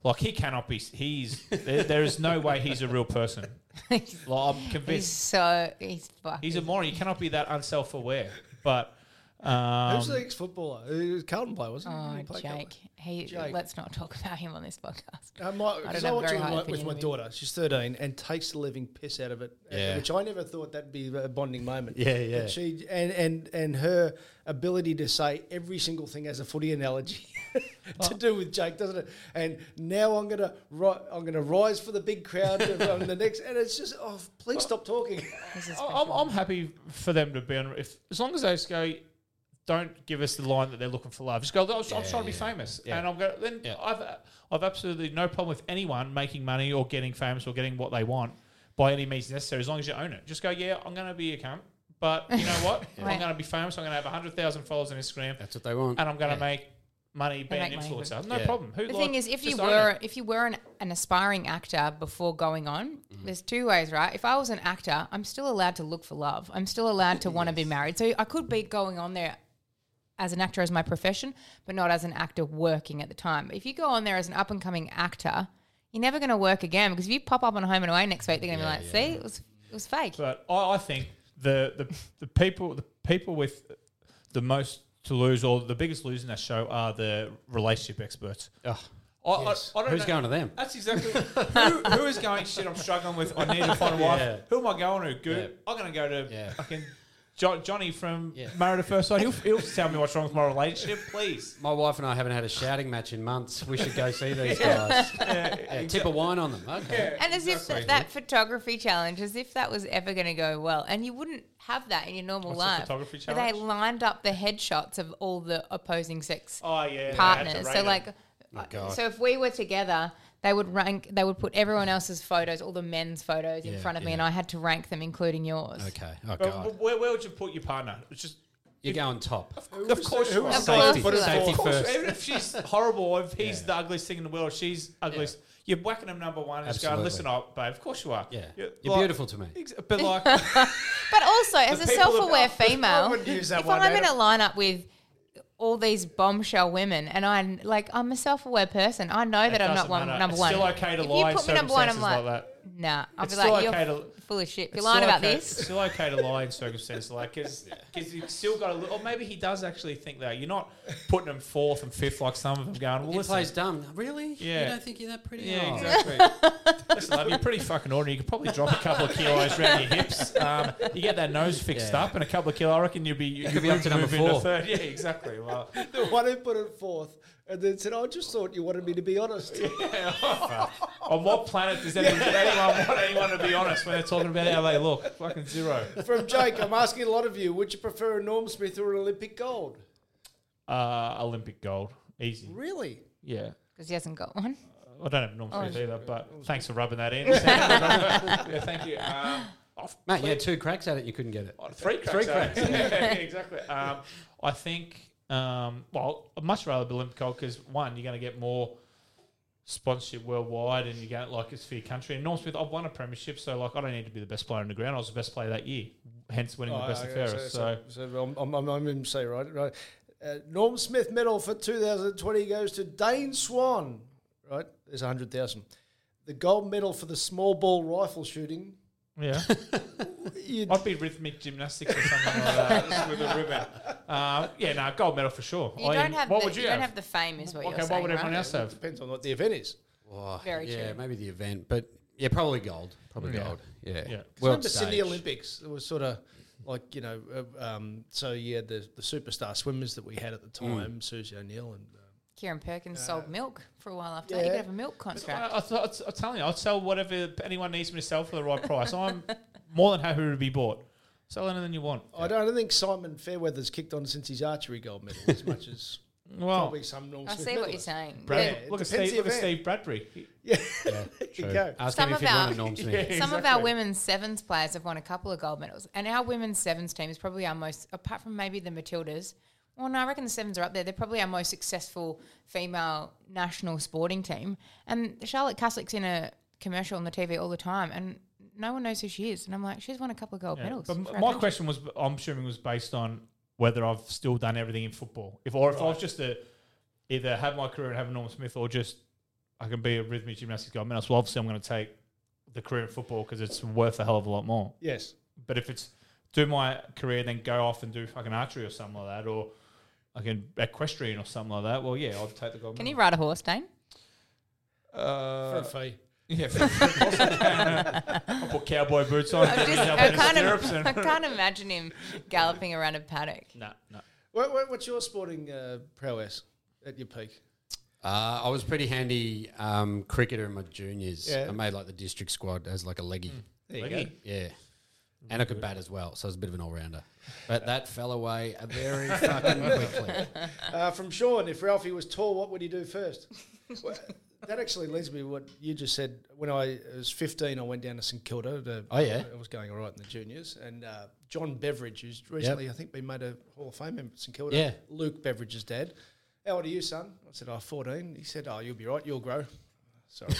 like he cannot be. He's there, there is no way he's a real person. Like I'm He's convinced so he's fucked. he's a moron. He cannot be that unself-aware. But um, Who's the ex-footballer? He was Carlton player, wasn't he? Oh, He played Carlton. Jake. He, Jake. Let's not talk about him on this podcast. Uh, my, I 'cause don't I, have a watch very it high with my, with opinion my of him. daughter. She's 13 and takes the living piss out of it, uh, Yeah. which I never thought that'd be a bonding moment. Yeah, yeah. But she and, and and her ability to say every single thing as a footy analogy to do with Jake, doesn't it? And now I'm gonna ri- I'm gonna rise for the big crowd on the next, and it's just oh please stop talking. This is I- I'm. I'm happy for them to be on. If as long as they just go, don't give us the line that they're looking for love. Just go. I'm, I'm trying to be famous, Yeah. and I'm going. Then Yeah. I've I've absolutely no problem with anyone making money or getting famous or getting what they want by any means necessary, as long as you own it. Just go. Yeah, I'm going to be a cunt, but you know what? I'm going to be famous. I'm going to have hundred thousand followers on Instagram, That's what they want. and I'm going to Yeah. make money being an make money influencer. No Yeah. problem. Who The like, thing is, if you were it. if you were an, an aspiring actor before going on, mm-hmm. there's two ways, right? If I was an actor, I'm still allowed to look for love. I'm still allowed to want to be married. So I could be going on there as an actor as my profession, but not as an actor working at the time. If you go on there as an up and coming actor, you're never going to work again because if you pop up on Home and Away next week, they're going to be like, "See, it was it was fake." But I, I think the, the the people the people with the most to lose or the biggest losers in that show are the relationship experts. Ugh. I, Yes. I, I don't Who's know- going to them? That's exactly who, who is going. Shit, I'm struggling with. I need to find a wife. Yeah. Who am I going to? Good. Yeah. I'm going to go to Yeah. fucking jo- Johnny from Yeah. Married at First Sight. He'll, he'll tell me what's wrong with my relationship, please. My wife and I haven't had a shouting match in months. We should go see these guys. Yeah, tip a wine on them. Okay. And as if that, that photography challenge, as if that was ever going to go well, and you wouldn't have that in your normal What's the life. photography Where they challenge? lined up the headshots of all the opposing sex Oh yeah, they had to partners. rate So them. like, Oh, God. so if we were together, they would rank. They would put everyone else's photos, all the men's photos, in Yeah, front of me, yeah. and I had to rank them, including yours. Okay. Oh But god. where, where would you put your partner? It's just You go on top. Of course you are. Of Safety, course you are. safety Of course, first. even if she's horrible, if he's the ugliest thing in the world, she's ugliest. You're whacking him number one and just going, Absolutely. listen up, babe. Of course you are. Yeah. You're, You're like- beautiful to me. Ex- But like, But also, as a people self-aware I female, wouldn't use that if one, I'm in a Adam. lineup with all these bombshell women, and I like, I'm a self-aware person. I know that I'm not one matter. number It's one. still okay to if lie you put me number one, I'm like, like that. nah. I'll It's be like, still you're okay to- full of shit. You're lying still about okay- this. It's still okay to lie in circumstances like because because you've still got a little. Or maybe he does actually think that you're not putting him fourth and fifth like some of them going. Well, He listen, plays dumb. Really? Yeah. You don't think you're that pretty? Yeah, Oh. exactly. Listen, love, you're pretty fucking ordinary. You could probably drop a couple of kilos around your hips. Um, you get that nose fixed Yeah. up, and a couple of kilos. I reckon you'll be you could be up to number move four. third. Yeah, exactly. Well, the one who put it fourth and then said, I just thought you wanted me to be honest. Yeah. on what planet does anyone, does anyone want anyone to be honest when they're talking about how they look? Fucking zero. From Jake, I'm asking a lot of you, would you prefer a Norm Smith or an Olympic gold? Uh, Olympic gold, easy. Really? Yeah. Because he hasn't got one. I don't have Norm Oh, Smith either, but thanks for rubbing that in. yeah, thank you. Um, I've Mate, you had two cracks at it. You couldn't get it. Oh, Three cracks. Three cracks. yeah, exactly. Um, I think, um, well, I'd much rather be Olympic gold because, one, you're going to get more sponsorship worldwide and you get like it's for your country. And Norm Smith, I've won a premiership, so like I don't need to be the best player on the ground. I was the best player that year, hence winning the best and Oh, okay, fairest. So, so, so I'm, I'm, I'm, I'm going to say, right, right. Uh, Norm Smith medal for 2020 goes to Dane Swan, right? There's 100,000. The gold medal for the small ball rifle shooting. Yeah. I'd be rhythmic gymnastics or something like that with a ribbon. Um, yeah, no, gold medal for sure. You I don't am- have what the, would you, you have? don't have the fame, is what okay, you're saying. what would everyone right? else have? Depends on what the event is. Oh, Very yeah, true. maybe the event, but yeah, probably gold. Probably Yeah. gold. Yeah. Yeah. World Remember Sydney stage. Olympics? It was sort of like you know, uh, um, so you had the the superstar swimmers that we had at the time, Susie O'Neill and. Kieran Perkins sold milk for a while after that. yeah. You could have a milk contract. I, I thought, I'm telling you, I'll sell whatever anyone needs me to sell for the right price. I'm more than happy to be bought. Sell anything you want. I don't, I don't think Simon Fairweather's kicked on since his archery gold medal as much as Well, probably some Norm I Smith see what you're saying. Brad, Yeah, look, at Steve, look at. Steve Bradbury. He- Yeah, Yeah, true. go. Ask Some him if of he'd won our- a Norm Smith. Yeah. Some of our women's sevens players have won a couple of gold medals, and our women's sevens team is probably our most, apart from maybe the Matildas. Well, no, I reckon the sevens are up there. They're probably our most successful female national sporting team. And Charlotte Caslick's in a commercial on the TV all the time, and no one knows who she is. And I'm like, she's won a couple of gold Yeah. medals. But for m- our my country. question was, I'm assuming, was based on whether I've still done everything in football. If or if I was just to either have my career and have a Norm Smith, or just I can be a rhythmic gymnastics gold medalist. Well, obviously, I'm going to take the career in football because it's worth a hell of a lot more. Yes. But if it's do my career, then go off and do fucking archery or something like that, or I can equestrian or something like that. Well, yeah, I'll take the gold. Can you ride a horse, Dane? Uh, For a fee. yeah, for, for, I can. I'll put cowboy boots on. I, get just, I, can't, im- I can't imagine him galloping around a paddock. No, no. What, what, what's your sporting uh, prowess at your peak? Uh, I was pretty handy um, cricketer in my juniors. Yeah. I made like the district squad as like a leggy. There you Leggy. go. Yeah. And I could bat as well, so I was a bit of an all rounder. But that fell away very fucking quickly. Uh, from Sean, if Ralphie was tall, what would he do first? well, that actually leads me to what you just said. When I was 15, I went down to St Kilda. To, Oh, yeah? I was going all right in the juniors. And uh, John Beveridge, who's recently, I think, been made a Hall of Fame member at St Kilda. Yeah. Luke Beveridge's dad. How old are you, son? I said, oh, 14. He said, oh, you'll be right. You'll grow. Sorry.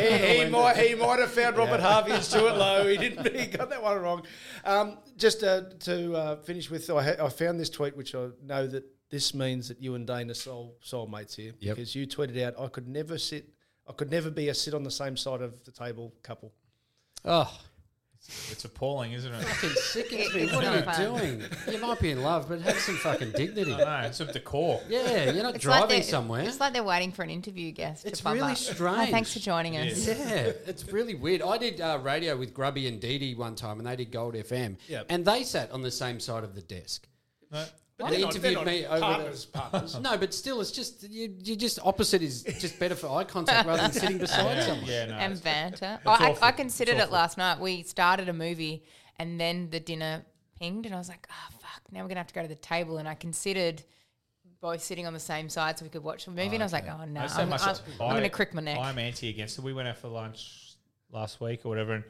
he, he might he might have found Robert Harvey and Stewart Loewe. He didn't. He got that one wrong. Um, just uh, to uh, finish with, I, ha- I found this tweet, which I know that this means that you and Dane are soul soulmates here Yep. because you tweeted out, "I could never sit. I could never be a sit on the same side of the table couple." Oh, It's appalling, isn't it? fucking sickens me. What are you doing? You might be in love, but have some fucking dignity. I know, some decor. Yeah, you're not It's like driving they're- somewhere. It's like they're waiting for an interview guest. It's to bum really up. strange. Hi, thanks for joining us. Yeah, it's really weird. I did uh, radio with Grubby and Dee Dee one time, and they did Gold FM. Yep. And they sat on the same side of the desk. No. But They they're not- interviewed they're me not over the- partners. partners. No, but still, it's just you. You just opposite is just better for eye contact rather than sitting beside someone. Yeah, no. and banter. It's I. I, I considered it last night. We started a movie and then the dinner pinged, and I was like, oh, fuck, now we're going to have to go to the table. And I considered both sitting on the same side so we could watch the movie. and I was like, oh, no, I so I'm, I'm, I'm going to crick my neck. I'm anti against it. We went out for lunch last week or whatever, and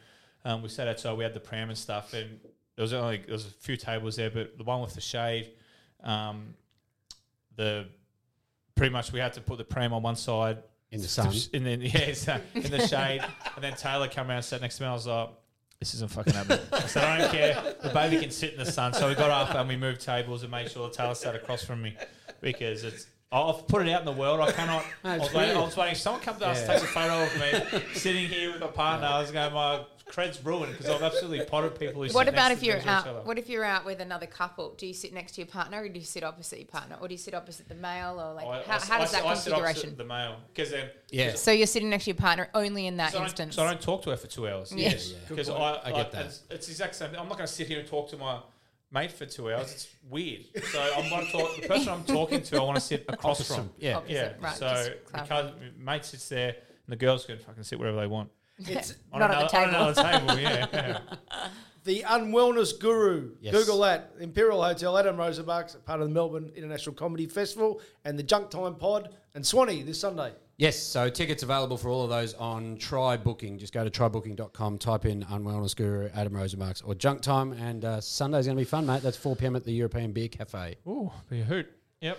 um, we sat outside. We had the pram and stuff, and there was only there was a few tables there, but the one with the shade, um, the pretty much we had to put the pram on one side In the sun. and then yeah, so- in the shade, and then Taylor came around and sat next to me. I was like, "This isn't fucking happening." I said, "I don't care. The baby can sit in the sun." So we got up and we moved tables and made sure Taylor sat across from me because it's. I've put it out in the world. I cannot. No, I, was waiting, I was waiting. Someone come to us, Yeah. takes a photo of me sitting here with my partner. I was going, my cred's ruined because I've absolutely potted people who. What sit about next if to you're out? What if you're out with another couple? Do you sit next to your partner, or do you sit opposite your partner, or do you sit opposite the male, or like I- how, I- how does I- that I sit opposite configuration? The male, because then Yeah. So you're sitting next to your partner only in that So I, instance. so I don't talk to her for two hours. Yeah. Yeah, yeah. because I, point. I get that. It's, it's the exact same. thing. I'm not going to sit here and talk to my mate for two hours. It's weird. So I'm going to talk. The person I'm talking to, I want to sit across Opposite, from. yeah. Opposite, yeah. right, so just because mate sits there, and the girls can fucking sit wherever they want. It's On Not at the another- on table. another table. Yeah. yeah. the Unwellness Guru. Yes. Google that. Imperial Hotel, Adam Rozenbachs part of the Melbourne International Comedy Festival, and the Junk Time Pod and Swanee this Sunday. Yes, so tickets available for all of those on Try Booking. Just go to trybooking.com, type in Unwellness Guru, Adam Rozenbachs, or Junk Time, and uh, Sunday's going to be fun, mate. That's 4 p.m. at the European Beer Cafe. Ooh, be a hoot. Yep.